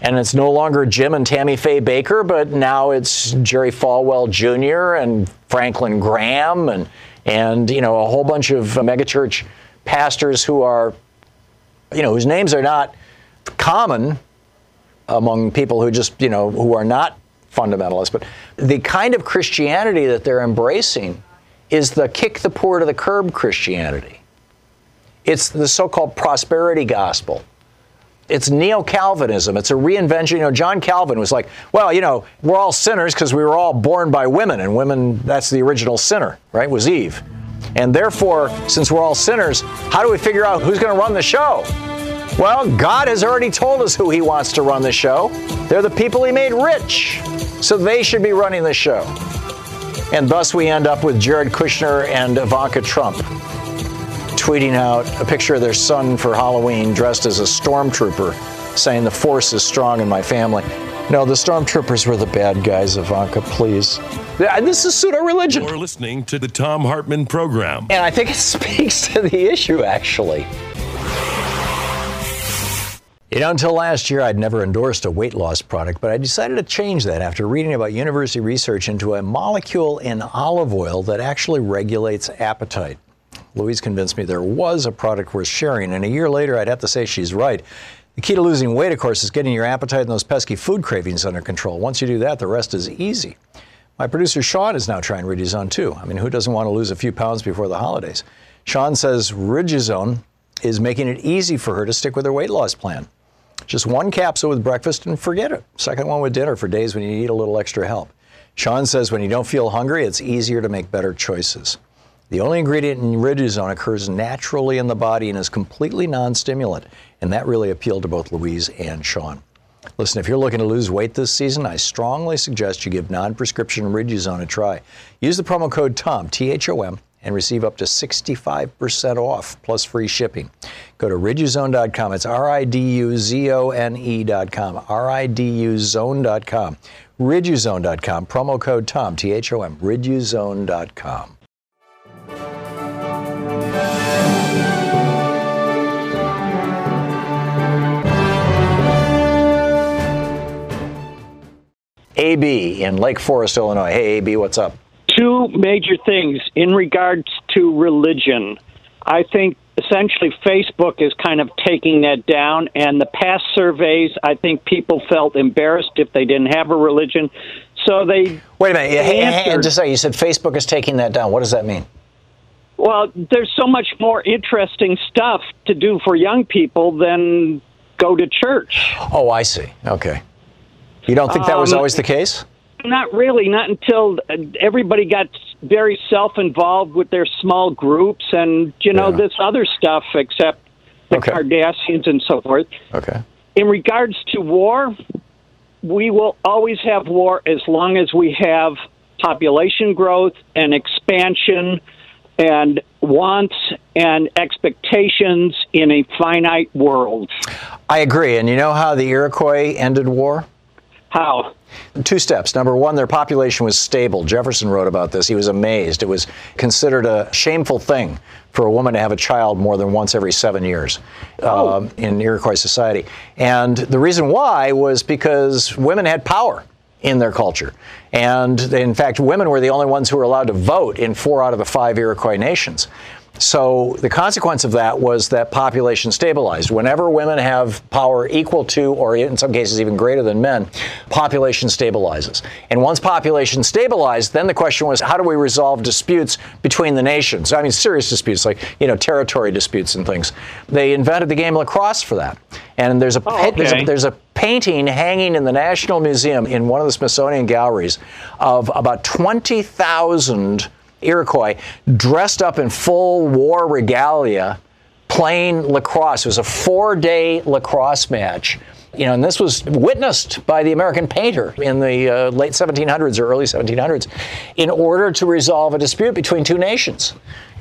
And it's no longer Jim and Tammy Faye Bakker, but now it's Jerry Falwell Jr. and Franklin Graham and, and you know, a whole bunch of megachurch pastors who are, you know, whose names are not common among people who just, you know, who are not fundamentalists, but the kind of Christianity that they're embracing is the kick the poor to the curb Christianity. It's the so called prosperity gospel. It's neo Calvinism. It's a reinvention. You know, John Calvin was like, well, you know, we're all sinners because we were all born by women, and women, that's the original sinner, right? Was Eve. And therefore, since we're all sinners, how do we figure out who's going to run the show? Well, God has already told us who He wants to run the show. They're the people He made rich. So they should be running the show. And thus we end up with Jared Kushner and Ivanka Trump tweeting out a picture of their son for Halloween dressed as a stormtrooper, saying, The force is strong in my family. No, the stormtroopers were the bad guys, Ivanka, please. This is pseudo religion. You're listening to the Thom Hartmann program. And I think it speaks to the issue, actually. You know, until last year, I'd never endorsed a weight loss product, but I decided to change that after reading about university research into a molecule in olive oil that actually regulates appetite. Louise convinced me there was a product worth sharing, and a year later, I'd have to say she's right. The key to losing weight, of course, is getting your appetite and those pesky food cravings under control. Once you do that, the rest is easy. My producer Sean is now trying Riduzone too. I mean, who doesn't want to lose a few pounds before the holidays? Sean says Riduzone is making it easy for her to stick with her weight loss plan. Just one capsule with breakfast and forget it. Second one with dinner for days when you need a little extra help. Sean says when you don't feel hungry, it's easier to make better choices. The only ingredient in riduzone occurs naturally in the body and is completely non stimulant. And that really appealed to both Louise and Sean. Listen, if you're looking to lose weight this season, I strongly suggest you give non prescription Riduzone a try. Use the promo code TOM, T H O M, and receive up to 65% off plus free shipping. Go to riduzone.com. It's R I D U Z O N E.com. R I D U zone.com. Riduzone.com. Promo code TOM, T H O M. Riduzone.com. AB in Lake Forest, Illinois. Hey, AB, what's up? Two major things in regards to religion. I think essentially Facebook is kind of taking that down, and the past surveys, I think people felt embarrassed if they didn't have a religion. So they. Wait a minute. Hey, just say, you said Facebook is taking that down. What does that mean? Well, there's so much more interesting stuff to do for young people than go to church. Oh, I see. Okay. You don't think that was Um, always the case? Not really. Not until uh, everybody got very self-involved with their small groups and you know Yeah. this other stuff, except the Okay. Kardashians and so forth. Okay. In regards to war, we will always have war as long as we have population growth and expansion and wants and expectations in a finite world. I agree. And you know how the Iroquois ended war? How? Two steps. Number one, their population was stable. Jefferson wrote about this. He was amazed. It was considered a shameful thing for a woman to have a child more than once every seven years um, in Iroquois society. And the reason why was because women had power in their culture. And in fact, women were the only ones who were allowed to vote in four out of the five Iroquois nations. So the consequence of that was that population stabilized. Whenever women have power equal to, or in some cases even greater than men, population stabilizes. And once population stabilized, then the question was, how do we resolve disputes between the nations? I mean, serious disputes like you know territory disputes and things. They invented the game lacrosse for that. And there's a, Oh, there's a there's a painting hanging in the National Museum in one of the Smithsonian galleries of about 20,000 Iroquois dressed up in full war regalia playing lacrosse. It was a four day lacrosse match. You know, and this was witnessed by the American painter in the uh, late 1700s or early 1700s in order to resolve a dispute between two nations.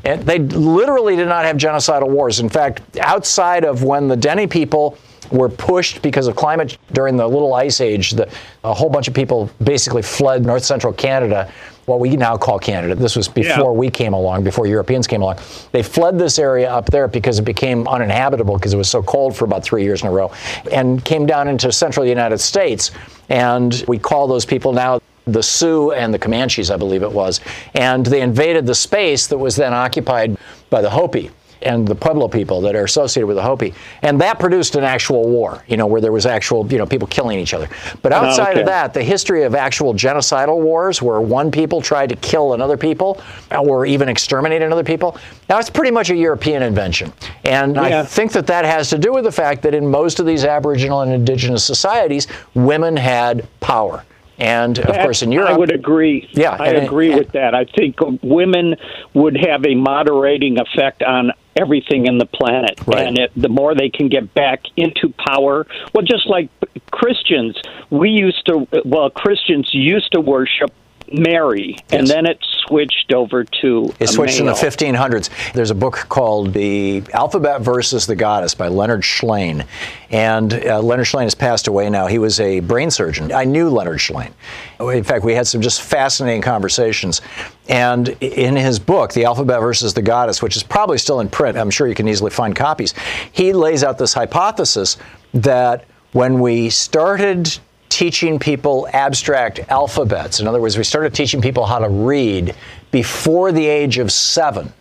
And they literally did not have genocidal wars. In fact, outside of when the Dene people were pushed because of climate during the Little Ice Age. The, a whole bunch of people basically fled north central Canada, what we now call Canada. This was before we came along, before Europeans came along. They fled this area up there because it became uninhabitable because it was so cold for about three years in a row, and came down into central United States. And we call those people now the Sioux and the Comanches, I believe it was. And they invaded the space that was then occupied by the Hopi and the Pueblo people that are associated with the Hopi. And that produced an actual war, you know, where there was actual, you know, people killing each other. But oh, outside okay. of that, the history of actual genocidal wars where one people tried to kill another people uh, or even exterminate another people, now it's pretty much a European invention. And Yeah. I think that that has to do with the fact that in most of these Aboriginal and Indigenous societies, women had power. And of course, in Europe, I would agree. Yeah, I and- agree with that. I think women would have a moderating effect on everything in the planet, Right. and it, the more they can get back into power, well, just like Christians, we used to. Well, Christians used to worship Mary, and then it switched over to It switched in the 1500s. There's a book called The Alphabet versus the Goddess by Leonard Shlain. And uh, Leonard Shlain has passed away now. He was a brain surgeon. I knew Leonard Shlain. In fact, we had some just fascinating conversations. And in his book, The Alphabet versus the Goddess, which is probably still in print, I'm sure you can easily find copies, he lays out this hypothesis that when we started teaching people abstract alphabets. In other words, we started teaching people how to read before the age of seven,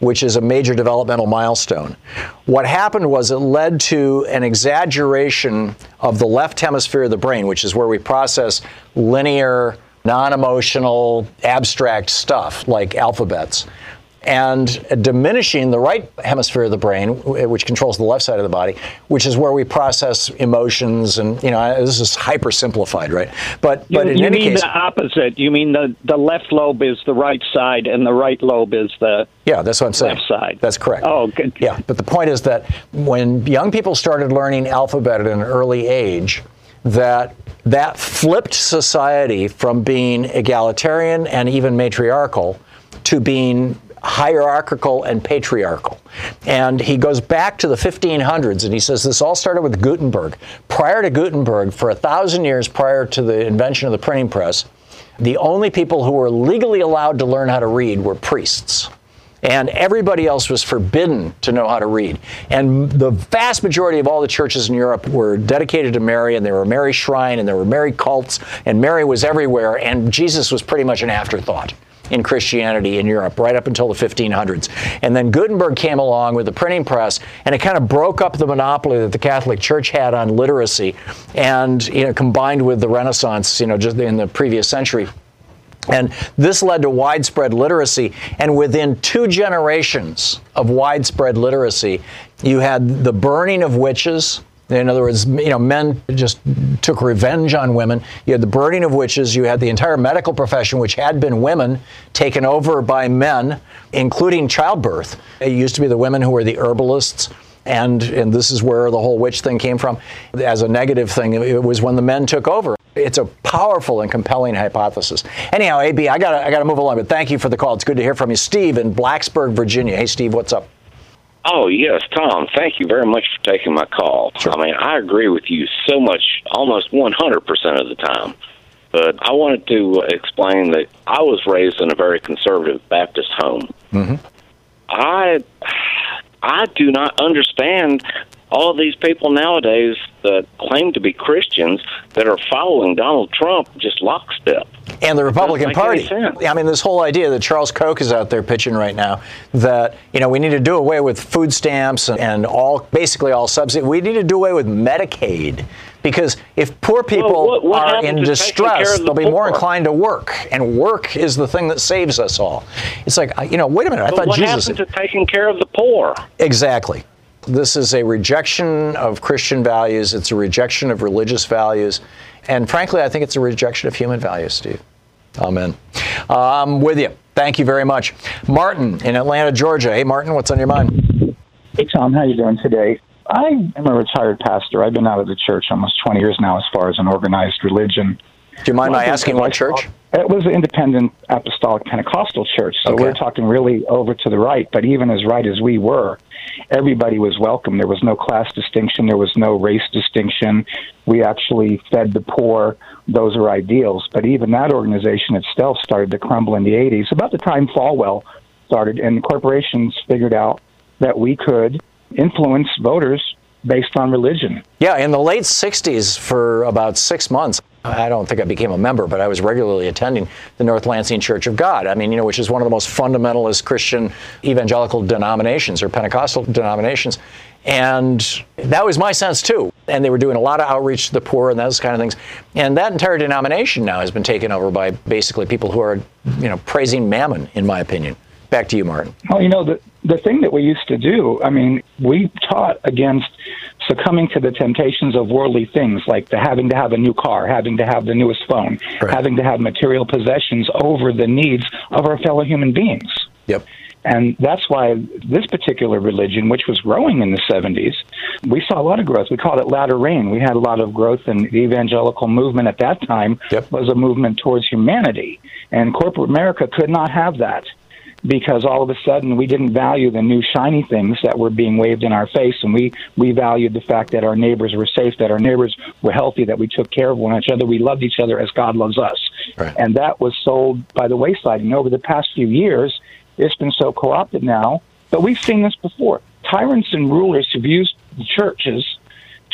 which is a major developmental milestone. What happened was it led to an exaggeration of the left hemisphere of the brain, which is where we process linear, non emotional, abstract stuff like alphabets. And diminishing the right hemisphere of the brain, which controls the left side of the body, which is where we process emotions. And you know, this is hyper simplified, right? But you, but in you any mean case, the opposite. You mean the the left lobe is the right side, and the right lobe is the yeah, that's what I'm saying. left side. That's correct. Oh, good. Yeah, but the point is that when young people started learning alphabet at an early age, that that flipped society from being egalitarian and even matriarchal to being hierarchical and patriarchal. And he goes back to the 1500s and he says this all started with Gutenberg. Prior to Gutenberg, for a thousand years prior to the invention of the printing press, the only people who were legally allowed to learn how to read were priests. And everybody else was forbidden to know how to read. And the vast majority of all the churches in Europe were dedicated to Mary, and there were Mary shrine, and there were Mary cults, and Mary was everywhere, and Jesus was pretty much an afterthought in Christianity in Europe right up until the 1500s. And then Gutenberg came along with the printing press, and it kind of broke up the monopoly that the Catholic Church had on literacy, and you know, combined with the Renaissance, you know, just in the previous century. And this led to widespread literacy. And within two generations of widespread literacy, you had the burning of witches. In other words, you know, men just took revenge on women. You had the burning of witches. You had the entire medical profession, which had been women, taken over by men, including childbirth. It used to be the women who were the herbalists and and this is where the whole witch thing came from. As a negative thing it was when the men took over. It's a powerful and compelling hypothesis. Anyhow ab i gotta i gotta move along but thank you for the call. It's good to hear from you. Steve in blacksburg virginia. Hey steve what's up Oh, yes, Tom. Thank you very much for taking my call. Sure. I mean, I agree with you so much, almost 100% of the time. But I wanted to explain that I was raised in a very conservative Baptist home. mm-hmm. I I do not understand all of these people nowadays that claim to be Christians that are following Donald Trump just lockstep. and the Republican Party. I mean, this whole idea that Charles Koch is out there pitching right now that you know we need to do away with food stamps and, and all basically all subsidies. We need to do away with Medicaid because if poor people what- what are in to taking care distress, the they'll be more inclined to work, and work is the thing that saves us all. It's like you know, wait a minute, I But thought what Jesus happened to taking care of the poor? Exactly. This is a rejection of Christian values. It's a rejection of religious values. And frankly, I think it's a rejection of human values, Steve. Amen. Uh, I'm with you. Thank you very much. Martin in Atlanta, Georgia. Hey, Martin, what's on your mind? Hey, Tom, how you doing today? I am a retired pastor. I've been out of the church almost 20 years now as far as an organized religion. Do you mind my Well, I think asking what church? It was an independent apostolic Pentecostal church, so Okay. we're talking really over to the right. But even as right as we were, everybody was welcome. There was no class distinction, there was no race distinction. We actually fed the poor. Those are ideals. But even that organization itself started to crumble in the 80s, about the time Falwell started, and corporations figured out that we could influence voters based on religion. Yeah, in the late 60s, for about six months, I don't think I became a member, but I was regularly attending the North Lansing Church of God. I mean, you know, which is one of the most fundamentalist Christian evangelical denominations or Pentecostal denominations. And that was my sense too. And they were doing a lot of outreach to the poor and those kind of things. And that entire denomination now has been taken over by basically people who are, you know, praising mammon, in my opinion. Back to you, Martin. Well, you know, the, the thing that we used to do, I mean, we taught against succumbing to the temptations of worldly things like the having to have a new car, having to have the newest phone, Right. having to have material possessions over the needs of our fellow human beings. Yep. And that's why this particular religion, which was growing in the 70s, we saw a lot of growth. We called it latter rain. We had a lot of growth, and the evangelical movement at that time Yep. was a movement towards humanity. And corporate America could not have that because all of a sudden we didn't value the new shiny things that were being waved in our face, and we, we valued the fact that our neighbors were safe, that our neighbors were healthy, that we took care of one another, we loved each other as God loves us. Right. And that was sold by the wayside. And over the past few years, it's been so co opted now. But we've seen this before. Tyrants and rulers have used the churches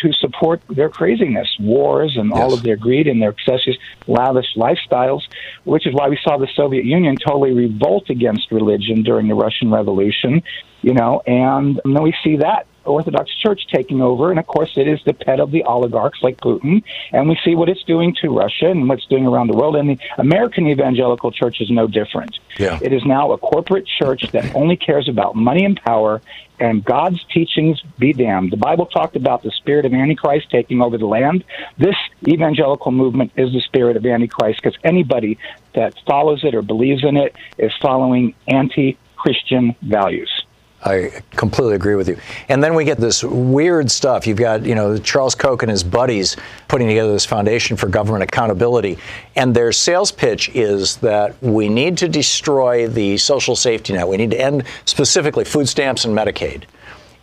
to support their craziness, wars, and all of their greed and their excessive, lavish lifestyles, which is why we saw the Soviet Union totally revolt against religion during the Russian Revolution. You know, and then we see that Orthodox Church taking over, and of course, it is the pet of the oligarchs like Putin. And we see what it's doing to Russia and what it's doing around the world. And the American evangelical church is no different. Yeah. It is now a corporate church that only cares about money and power. And God's teachings be damned. The Bible talked about the spirit of Antichrist taking over the land. This evangelical movement is the spirit of Antichrist because anybody that follows it or believes in it is following anti Christian values. I completely agree with you. And then we get this weird stuff. You've got, you know, Charles Koch and his buddies putting together this foundation for government accountability. And their sales pitch is that we need to destroy the social safety net. We need to end specifically food stamps and Medicaid.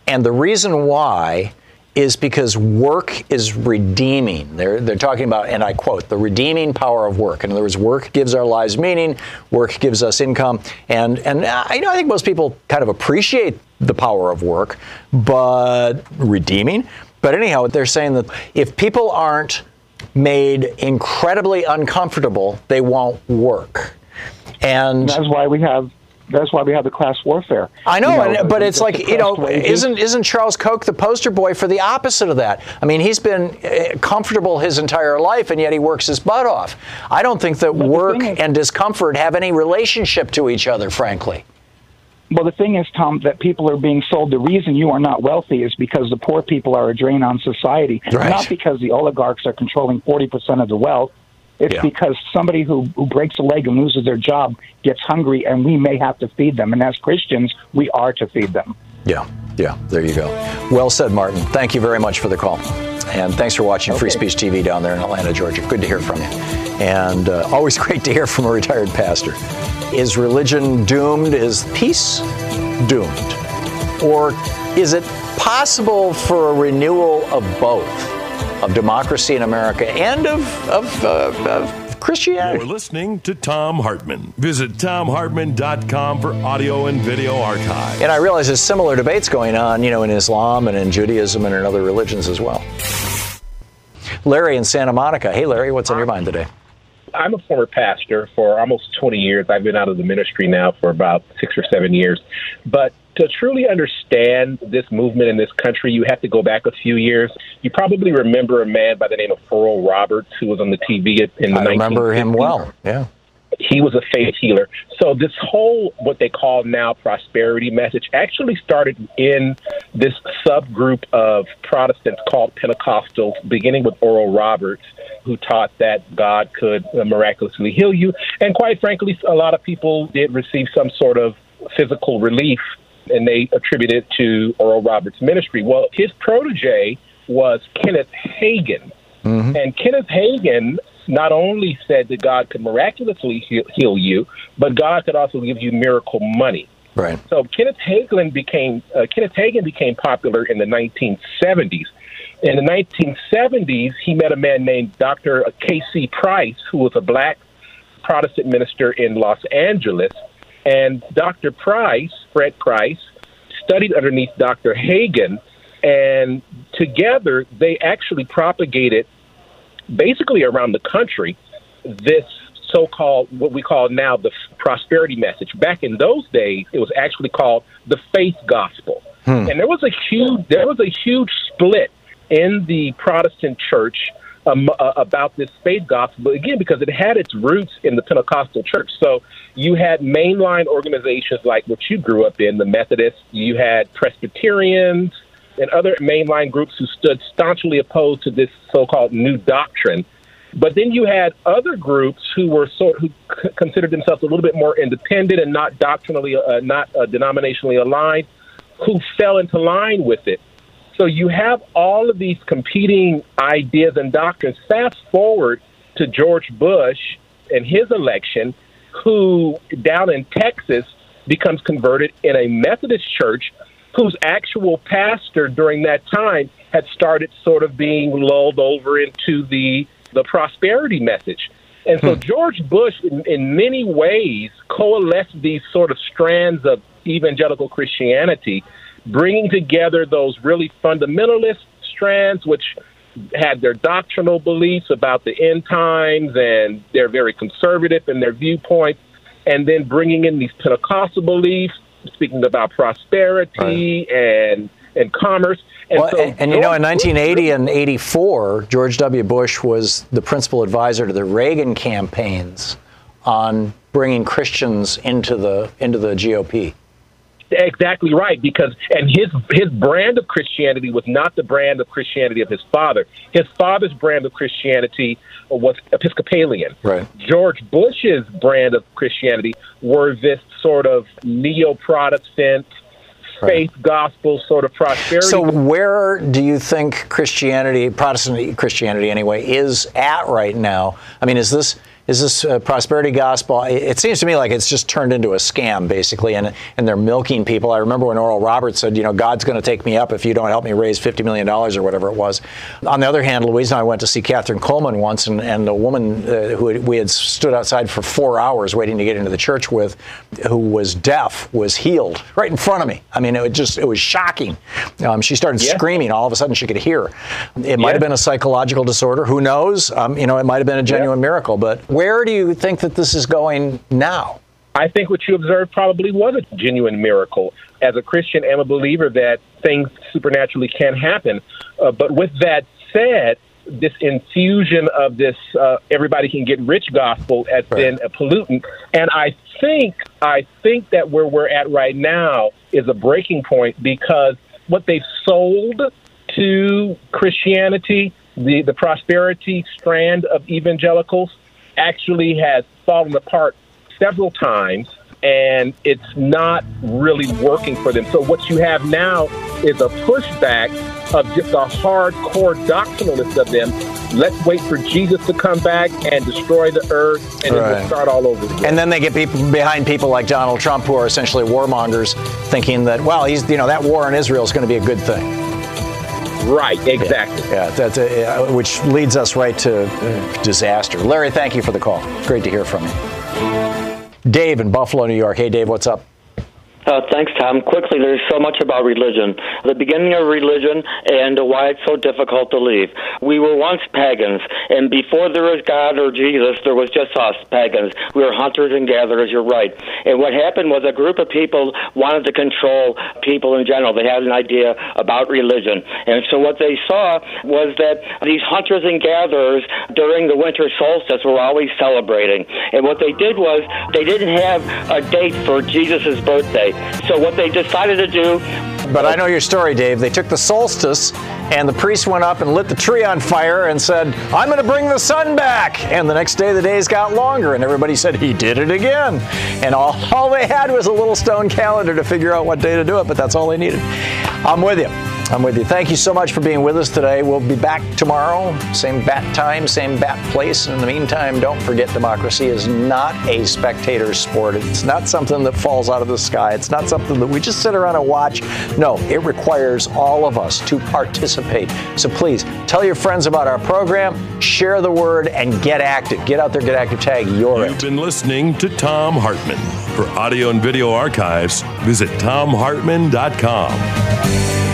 And the reason why is because work is redeeming. They're, they're talking about, and I quote, the redeeming power of work. In other words, work gives our lives meaning, work gives us income. And, and uh, I, know, I think most people kind of appreciate the power of work, but redeeming. But anyhow, they're saying that if people aren't made incredibly uncomfortable, they won't work. And that's why we have that's why we have the class warfare. I know, you know but it's like you know, isn't isn't Charles Koch the poster boy for the opposite of that? I mean, he's been eh, comfortable his entire life, and yet he works his butt off. I don't think that but work is, and discomfort have any relationship to each other, frankly. Well, the thing is, Tom, that people are being sold. The reason you are not wealthy is because the poor people are a drain on society, right. not because the oligarchs are controlling 40% of the wealth. It's yeah. because somebody who, who breaks a leg and loses their job gets hungry, and we may have to feed them. And as Christians, we are to feed them. Yeah, yeah, there you go. Well said, Martin. Thank you very much for the call. And thanks for watching okay. Free Speech TV down there in Atlanta, Georgia. Good to hear from you. And uh, always great to hear from a retired pastor. Is religion doomed? Is peace doomed? Or is it possible for a renewal of both? Of democracy in America and of, of, uh, of Christianity. You're listening to Thom Hartmann. Visit thomhartmann.com for audio and video archive. And I realize there's similar debates going on, you know, in Islam and in Judaism and in other religions as well. Larry in Santa Monica. Hey, Larry, what's on your mind today? I'm a former pastor for almost 20 years. I've been out of the ministry now for about six or seven years. But to truly understand this movement in this country, you have to go back a few years. You probably remember a man by the name of Oral Roberts who was on the TV in the I remember him well. Yeah. He was a faith healer. So this whole what they call now prosperity message actually started in this subgroup of Protestants called Pentecostals, beginning with Oral Roberts, who taught that God could uh, miraculously heal you. And quite frankly, a lot of people did receive some sort of physical relief and they attribute it to Oral Roberts' ministry. Well, his protege was Kenneth Hagin. Mm-hmm. And Kenneth Hagin not only said that God could miraculously heal, heal, you, but God could also give you miracle money. Right. So Kenneth Hagin became uh, Kenneth Hagin became popular in the 1970s. In the 1970s, he met a man named Dr. K.C. Price, who was a black Protestant minister in Los Angeles, and Dr. Price, Fred Price, studied underneath Dr. Hagin, and together they actually propagated basically around the country this so-called what we call now the prosperity message. Back in those days, it was actually called the faith gospel, hmm. and there was a huge there was a huge split in the Protestant church um, uh, about this faith gospel again because it had its roots in the Pentecostal church. So you had mainline organizations like what you grew up in, the Methodists. You had Presbyterians and other mainline groups who stood staunchly opposed to this so-called new doctrine. But then you had other groups who were sort who c- considered themselves a little bit more independent and not doctrinally, uh, not uh, denominationally aligned, who fell into line with it. So you have all of these competing ideas and doctrines. Fast forward to George Bush and his election, who down in Texas becomes converted in a Methodist church whose actual pastor during that time had started sort of being lulled over into the the prosperity message. And so hmm. George Bush, in, in many ways, coalesced these sort of strands of evangelical Christianity bringing together those really fundamentalist strands, which had their doctrinal beliefs about the end times and they're very conservative in their viewpoints, and then bringing in these Pentecostal beliefs speaking about prosperity right. and and commerce. And, well, so and, and you know, in 1980 and 84, George W. Bush was the principal advisor to the Reagan campaigns on bringing Christians into the into the GOP. Exactly right, because and his his brand of Christianity was not the brand of Christianity of his father. His father's brand of Christianity was Episcopalian. Right. George Bush's brand of Christianity were this sort of neo-Protestant faith gospel sort of prosperity. So, where do you think Christianity, Protestant Christianity anyway, is at right now? I mean, is this is this uh, prosperity gospel? It seems to me like it's just turned into a scam, basically, and and they're milking people. I remember when Oral Roberts said, you know, God's going to take me up if you don't help me raise fifty million dollars or whatever it was. On the other hand, Louise and I went to see Kathryn Kuhlman once, and, and a woman uh, who we had stood outside for four hours waiting to get into the church with, who was deaf, was healed right in front of me. I mean, it was just it was shocking. Um, she started yeah. screaming. All of a sudden, she could hear. It might have been a psychological disorder. Who knows? Um, you know, it might have been a genuine yeah. miracle, but where do you think that this is going now? I think what you observed probably was a genuine miracle. As a Christian, I'm a believer that things supernaturally can happen. Uh, but with that said, this infusion of this uh, everybody can get rich gospel has right. been a pollutant. And I think I think that where we're at right now is a breaking point because what they've sold to Christianity, the, the prosperity strand of evangelicals, actually has fallen apart several times and it's not really working for them. So what you have now is a pushback of just the hardcore doctrinalists of them. Let's wait for Jesus to come back and destroy the earth, and right. then we'll start all over again. And then they get people behind people like Donald Trump, who are essentially warmongers, thinking that well, he's you know that war in Israel is going to be a good thing. Right, exactly. Yeah, yeah that's a, uh, which leads us right to uh, disaster. Larry, thank you for the call. Great to hear from you. Dave in Buffalo, New York. Hey, Dave, what's up? Uh, thanks, Thom. Quickly, there's so much about religion. The beginning of religion and why it's so difficult to leave. We were once pagans, and before there was God or Jesus, there was just us, pagans. We were hunters and gatherers, you're right. And what happened was a group of people wanted to control people in general. They had an idea about religion. And so what they saw was that these hunters and gatherers during the winter solstice were always celebrating. And what they did was they didn't have a date for Jesus' birthday. So what they decided to do. But I know your story, Dave. They took the solstice, and the priest went up and lit the tree on fire and said, I'm going to bring the sun back. And the next day, the days got longer, and everybody said, He did it again. And all, all they had was a little stone calendar to figure out what day to do it, but that's all they needed. I'm with you. I'm with you. Thank you so much for being with us today. We'll be back tomorrow, same bat time, same bat place. In the meantime, don't forget democracy is not a spectator sport. It's not something that falls out of the sky. It's not something that we just sit around and watch. No, it requires all of us to participate. So please tell your friends about our program, share the word, and get active. Get out there, get active, tag your You've been listening to Thom Hartmann. For audio and video archives, visit thomhartmann.com.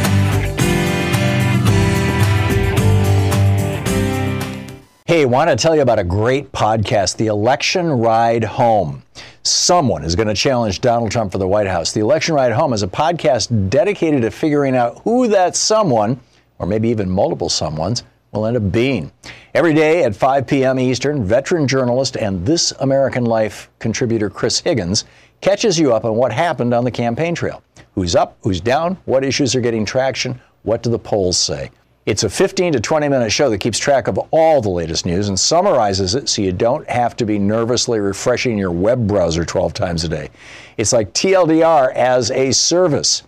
Hey, want to tell you about a great podcast, The Election Ride Home. Someone is going to challenge Donald Trump for the White House. The Election Ride Home is a podcast dedicated to figuring out who that someone, or maybe even multiple someones, will end up being. Every day at 5 p.m. Eastern, veteran journalist and This American Life contributor Chris Higgins catches you up on what happened on the campaign trail. Who's up, who's down, what issues are getting traction, what do the polls say? It's a 15 to 20 minute show that keeps track of all the latest news and summarizes it so you don't have to be nervously refreshing your web browser 12 times a day. It's like TLDR as a service.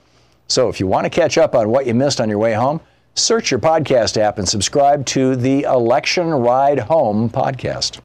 So if you want to catch up on what you missed on your way home, search your podcast app and subscribe to the Election Ride Home podcast.